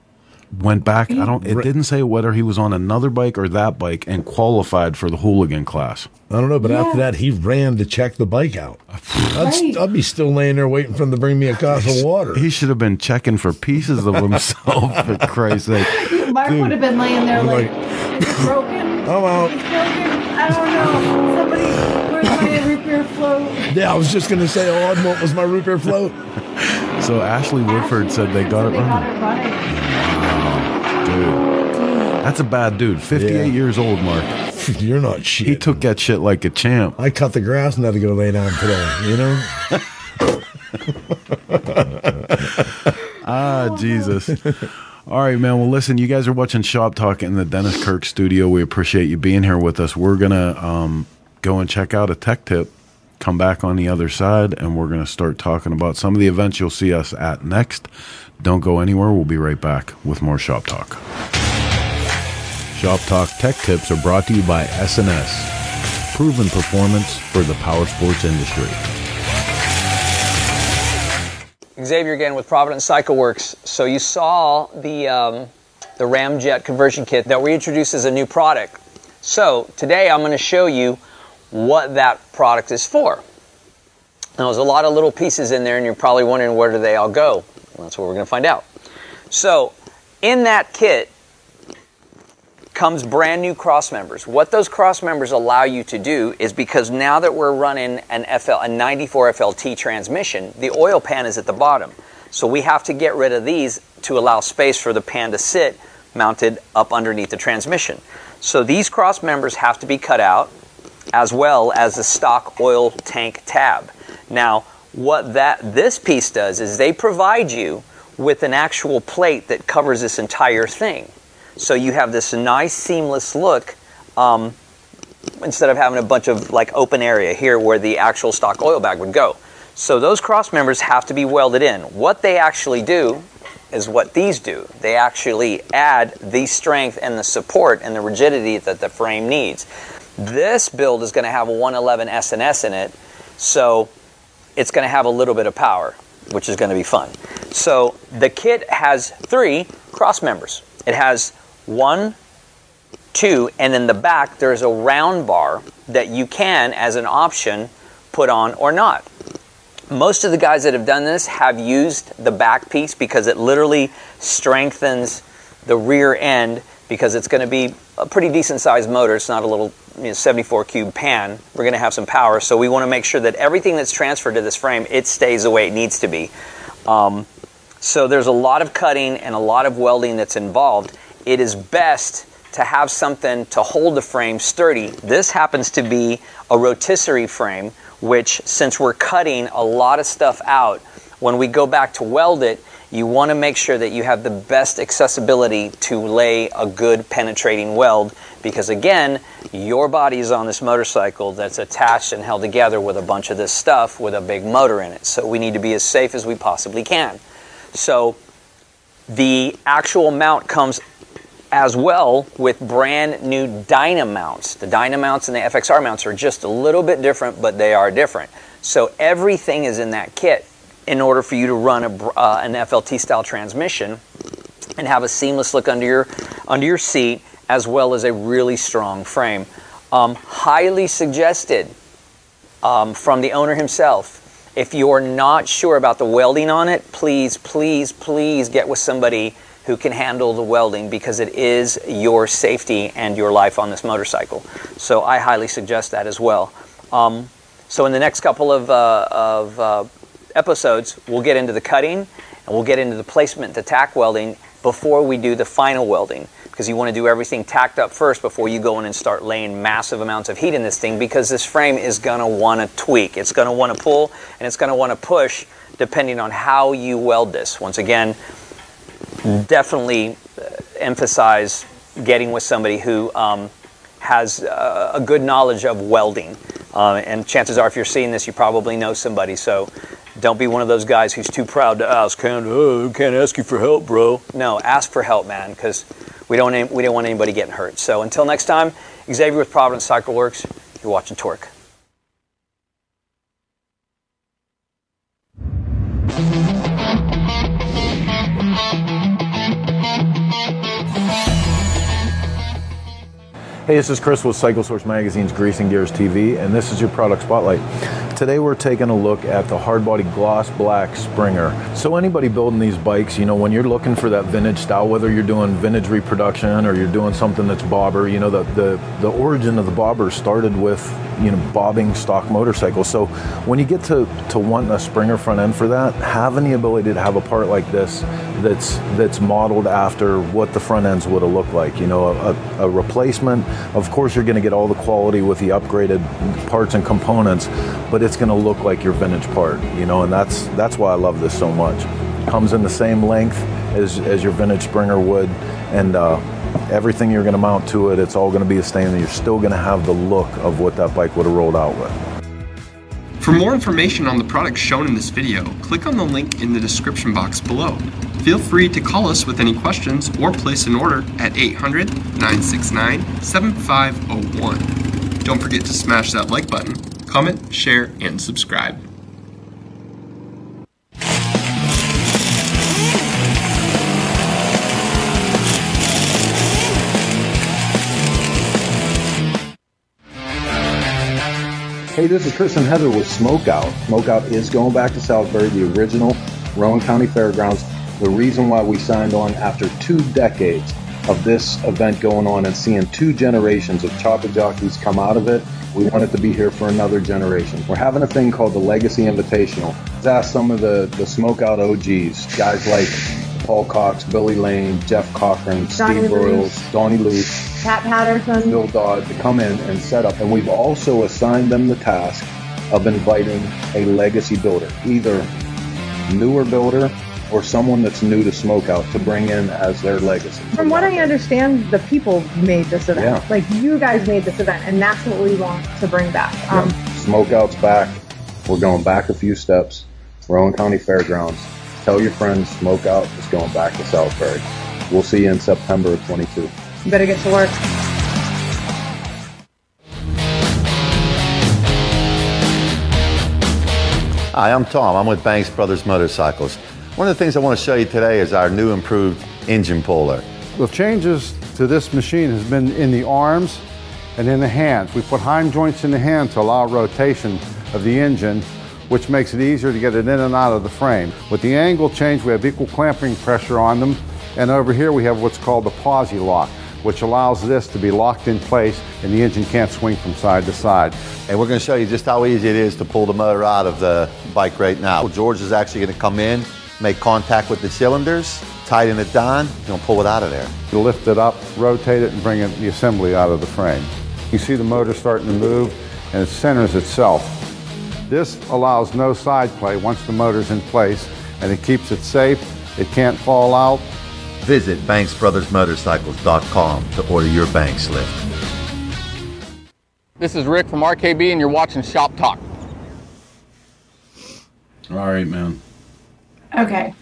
went back. I don't. It didn't say whether he was on another bike or that bike and qualified for the hooligan class. I don't know, but after that, he ran to check the bike out. I'd, Right. I'd be still laying there waiting for him to bring me a glass of water. He should have been checking for pieces of himself. for Christ's sake, Mark Dude. would have been laying there like, Like- it's broken. I'm out. It's broken. I don't know. Somebody, where's my root beer float? Yeah, I was just gonna say, oh, I'd want was my root beer float. So Ashley Woodford said they got it running. running. Dude, that's a bad dude. 58 Yeah. years old, Mark. You're not shit. He took that shit like a champ. I cut the grass and had to go lay down today. You know. Ah, Jesus. All right, man. Well, listen, you guys are watching Shop Talk in the Dennis Kirk studio. We appreciate you being here with us. We're going to um, go and check out a tech tip, come back on the other side, and we're going to start talking about some of the events you'll see us at next. Don't go anywhere. We'll be right back with more Shop Talk. Shop Talk Tech Tips are brought to you by S&S. Proven performance for the power sports industry. Xavier again with Providence Cycle Works. So you saw the um, the Ramjet conversion kit that we introduced as a new product. So today I'm going to show you what that product is for. Now there's a lot of little pieces in there, and you're probably wondering where do they all go. Well, that's what we're going to find out. So in that kit comes brand new cross members. What those cross members allow you to do is because now that we're running an FL a 94 FLT transmission, the oil pan is at the bottom. So we have to get rid of these to allow space for the pan to sit mounted up underneath the transmission. So these cross members have to be cut out as well as the stock oil tank tab. Now, what that this piece does is they provide you with an actual plate that covers this entire thing. So you have this nice seamless look um, instead of having a bunch of like open area here where the actual stock oil bag would go. So those cross members have to be welded in. What they actually do is what these do. They actually add the strength and the support and the rigidity that the frame needs. This build is going to have a 111 S&S in it, so it's going to have a little bit of power, which is going to be fun. So the kit has three cross members. It has one, two, and in the back there's a round bar that you can, as an option, put on or not. Most of the guys that have done this have used the back piece because it literally strengthens the rear end because it's going to be a pretty decent sized motor. It's not a little you know, 74 cube pan. We're going to have some power, so we want to make sure that everything that's transferred to this frame it stays the way it needs to be. Um, So there's a lot of cutting and a lot of welding that's involved. It is best to have something to hold the frame sturdy. This happens to be a rotisserie frame, which since we're cutting a lot of stuff out, when we go back to weld it, you want to make sure that you have the best accessibility to lay a good penetrating weld because again your body is on this motorcycle that's attached and held together with a bunch of this stuff with a big motor in it so we need to be as safe as we possibly can so the actual mount comes as well with brand new Dyna mounts. The Dyna mounts and the FXR mounts are just a little bit different, but they are different. So everything is in that kit in order for you to run a, uh, an FLT style transmission and have a seamless look under your under your seat as well as a really strong frame. Um, highly suggested um, from the owner himself. If you're not sure about the welding on it, please, please, please get with somebody who can handle the welding because it is your safety and your life on this motorcycle. So I highly suggest that as well. Um, so in the next couple of, uh, of uh, episodes, we'll get into the cutting and we'll get into the placement, the tack welding before we do the final welding because you want to do everything tacked up first before you go in and start laying massive amounts of heat in this thing because this frame is going to want to tweak. It's going to want to pull and it's going to want to push depending on how you weld this. Once again, definitely uh, emphasize getting with somebody who um, has uh, a good knowledge of welding. Uh, and chances are, if you're seeing this, you probably know somebody. So don't be one of those guys who's too proud to ask. Can't, oh, can't ask you for help, bro. No, ask for help, man, because we don't we don't want anybody getting hurt. So until next time, Xavier with Providence Cycle Works. You're watching Torque. Hey, this is Chris with Cycle Source Magazine's Greasing Gears TV, and this is your product spotlight. Today we're taking a look at the hardbody gloss black Springer. So anybody building these bikes, you know, when you're looking for that vintage style, whether you're doing vintage reproduction or you're doing something that's bobber, you know, the the, the origin of the bobber started with you know bobbing stock motorcycles. So when you get to to want a Springer front end for that, having the ability to have a part like this that's that's modeled after what the front ends would have looked like, you know, a, a replacement. Of course, you're going to get all the quality with the upgraded parts and components, but it's going to look like your vintage part, you know, and that's that's why I love this so much. Comes in the same length as, as your vintage Springer would, and uh, everything you're going to mount to it, it's all going to be the same. And you're still going to have the look of what that bike would have rolled out with. For more information on the products shown in this video, click on the link in the description box below. Feel free to call us with any questions or place an order at 800 969 7501. Don't forget to smash that like button, comment, share, and subscribe. Hey, this is Chris and Heather with Smokeout. Smokeout is going back to Salisbury, the original Rowan County Fairgrounds. The reason why we signed on after two decades of this event going on and seeing two generations of chopper jockeys come out of it, we wanted to be here for another generation. We're having a thing called the Legacy Invitational. Let's ask some of the, the Smokeout OGs, guys like Paul Cox, Billy Lane, Jeff Cochran, Donnie Steve. Broyles, Donnie Loos, Pat Patterson. Bill Dodd to come in and set up. And we've also assigned them the task of inviting a legacy builder, either newer builder or someone that's new to Smokeout to bring in as their legacy. From what I understand, the people made this event. Yeah. Like you guys made this event, and that's what we want to bring back. Um, Smokeout's back. We're going back a few steps. Rowan County Fairgrounds. Tell your friends Smokeout is going back to Salisbury. We'll see you in September of 22. You better get to work. Hi, I'm Tom. I'm with Banks Brothers Motorcycles. One of the things I want to show you today is our new improved engine puller. The changes to this machine has been in the arms and in the hands. We put hind joints in the hand to allow rotation of the engine, which makes it easier to get it in and out of the frame. With the angle change, we have equal clamping pressure on them. And over here we have what's called the posi lock, which allows this to be locked in place and the engine can't swing from side to side. And we're going to show you just how easy it is to pull the motor out of the bike right now. George is actually going to come in, make contact with the cylinders, tighten it down, gonna pull it out of there. You lift it up, rotate it, and bring it, the assembly out of the frame. You see the motor starting to move, and it centers itself. This allows no side play once the motor's in place, and it keeps it safe. It can't fall out. Visit BanksBrothersMotorcycles.com to order your Banks lift. This is Rick from RKB, and you're watching Shop Talk. All right, man. Okay.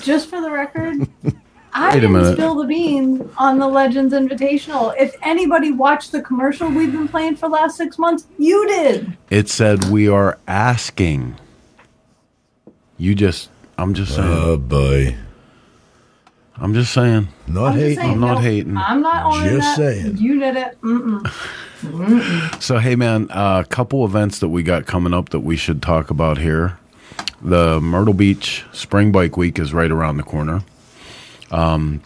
Just for the record, I didn't minute. spill the beans on the Legends Invitational. If anybody watched the commercial we've been playing for the last six months, you did. It said we are asking. You just, I'm just ah, saying. Oh boy. I'm just saying. Not I'm just saying, I'm not no, hating. I'm not owning Just that. saying. You did it. Mm-mm. Mm-mm. So hey man, a couple events that we got coming up that we should talk about here. The Myrtle Beach Spring Bike Week is right around the corner. Um,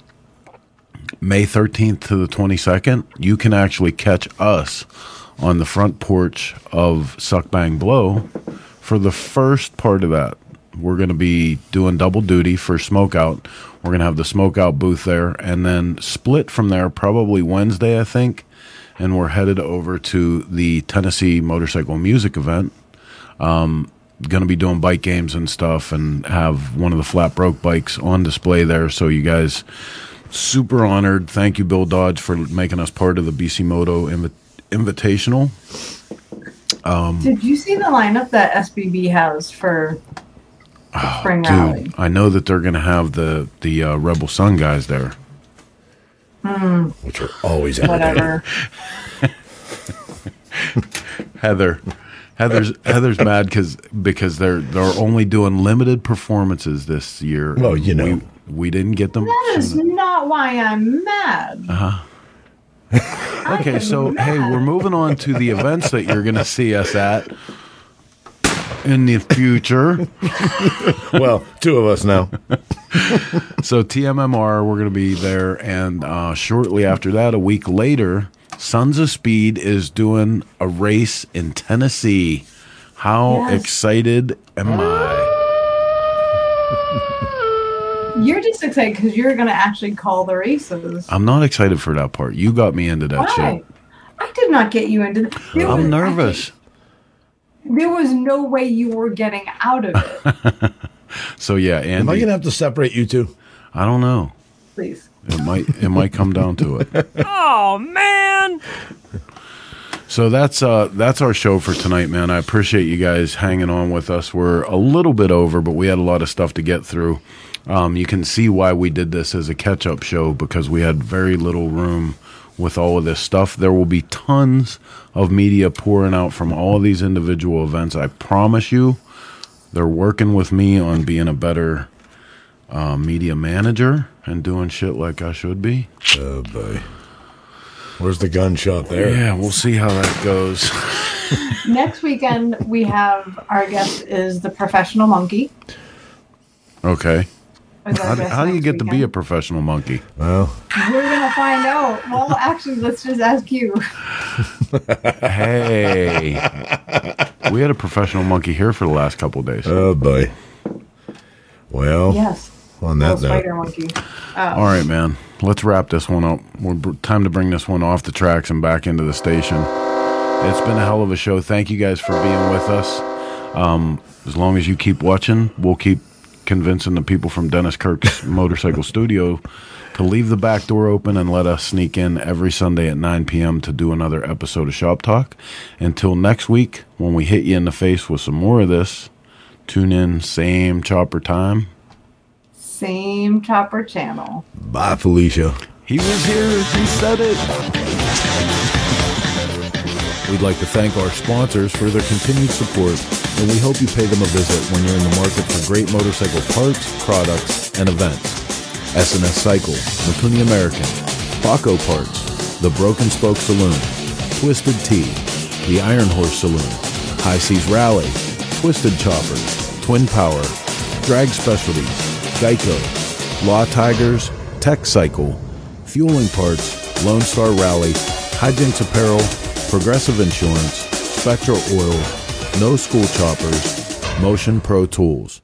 May 13th to the 22nd, you can actually catch us on the front porch of Suck Bang Blow for the first part of that. We're going to be doing double duty for Smokeout. We're going to have the Smokeout booth there and then split from there probably Wednesday, I think. And we're headed over to the Tennessee Motorcycle Music event. Um, going to be doing bike games and stuff and have one of the flat broke bikes on display there. So you guys, super honored. Thank you, Bill Dodge, for making us part of the BC Moto Invi- Invitational. Um, Did you see the lineup that SBB has for the spring rally? dude, I know that they're going to have the the uh, Rebel Son guys there. Hmm. Which are always Whatever. Heather, Heather's Heather's mad because because they're they're only doing limited performances this year. Well, you know. we, we didn't get them. That is not why I'm mad. Uh huh. okay, so hey, we're moving on to the events that you're going to see us at in the future. well, two of us now. so TMMR, we're going to be there, and uh, shortly after that, a week later, Sons of Speed is doing a race in Tennessee. How Yes. excited am I? You're just excited because you're going to actually call the races. I'm not excited for that part. You got me into that Why? shit. I did not get you into. The, there I'm nervous. There was no way you were getting out of it. So yeah, Andy. Am I going to have to separate you two? I don't know. Please. It might it might come down to it. Oh man! So that's uh that's our show for tonight, man. I appreciate you guys hanging on with us. We're a little bit over, but we had a lot of stuff to get through. Um, you can see why we did this as a catch-up show because we had very little room with all of this stuff. There will be tons of media pouring out from all of these individual events. I promise you, they're working with me on being a better uh, media manager and doing shit like I should be. Oh boy. Where's the gunshot there? Yeah, we'll see how that goes. Next weekend, we have our guest is the professional monkey. Okay. Is our How, guest how do you next get to be a professional monkey? Well, We're gonna find out. Well, actually, let's just ask you. hey, we had a professional monkey here for the last couple of days. Oh boy. Well, Yes. on Little that note, spider monkey. Oh. All right, man. Let's wrap this one up. We're br- time to bring this one off the tracks and back into the station. It's been a hell of a show. Thank you guys for being with us. Um, as long as you keep watching, we'll keep convincing the people from Dennis Kirk's Motorcycle Studio to leave the back door open and let us sneak in every Sunday at 9 p.m. to do another episode of Shop Talk. Until next week, when we hit you in the face with some more of this, tune in, same chopper time. Same chopper channel. bye, Felicia. He was here. He said it. We'd like to thank our sponsors for their continued support, and we hope you pay them a visit when you're in the market for great motorcycle parts, products, and events. S&S Cycle, Mikuni American, Paughco Parts, The Broken Spoke Saloon, Twisted Tea, The Iron Horse Saloon, High Seas Rally, Twisted Choppers, Twin Power, Drag Specialties, Geico, Law Tigers, Tech Cycle, Feuling Parts, Lone Star Rally, Hijinks Apparel, Progressive Insurance, Spectro Oil, No School Choppers, Motion Pro Tools.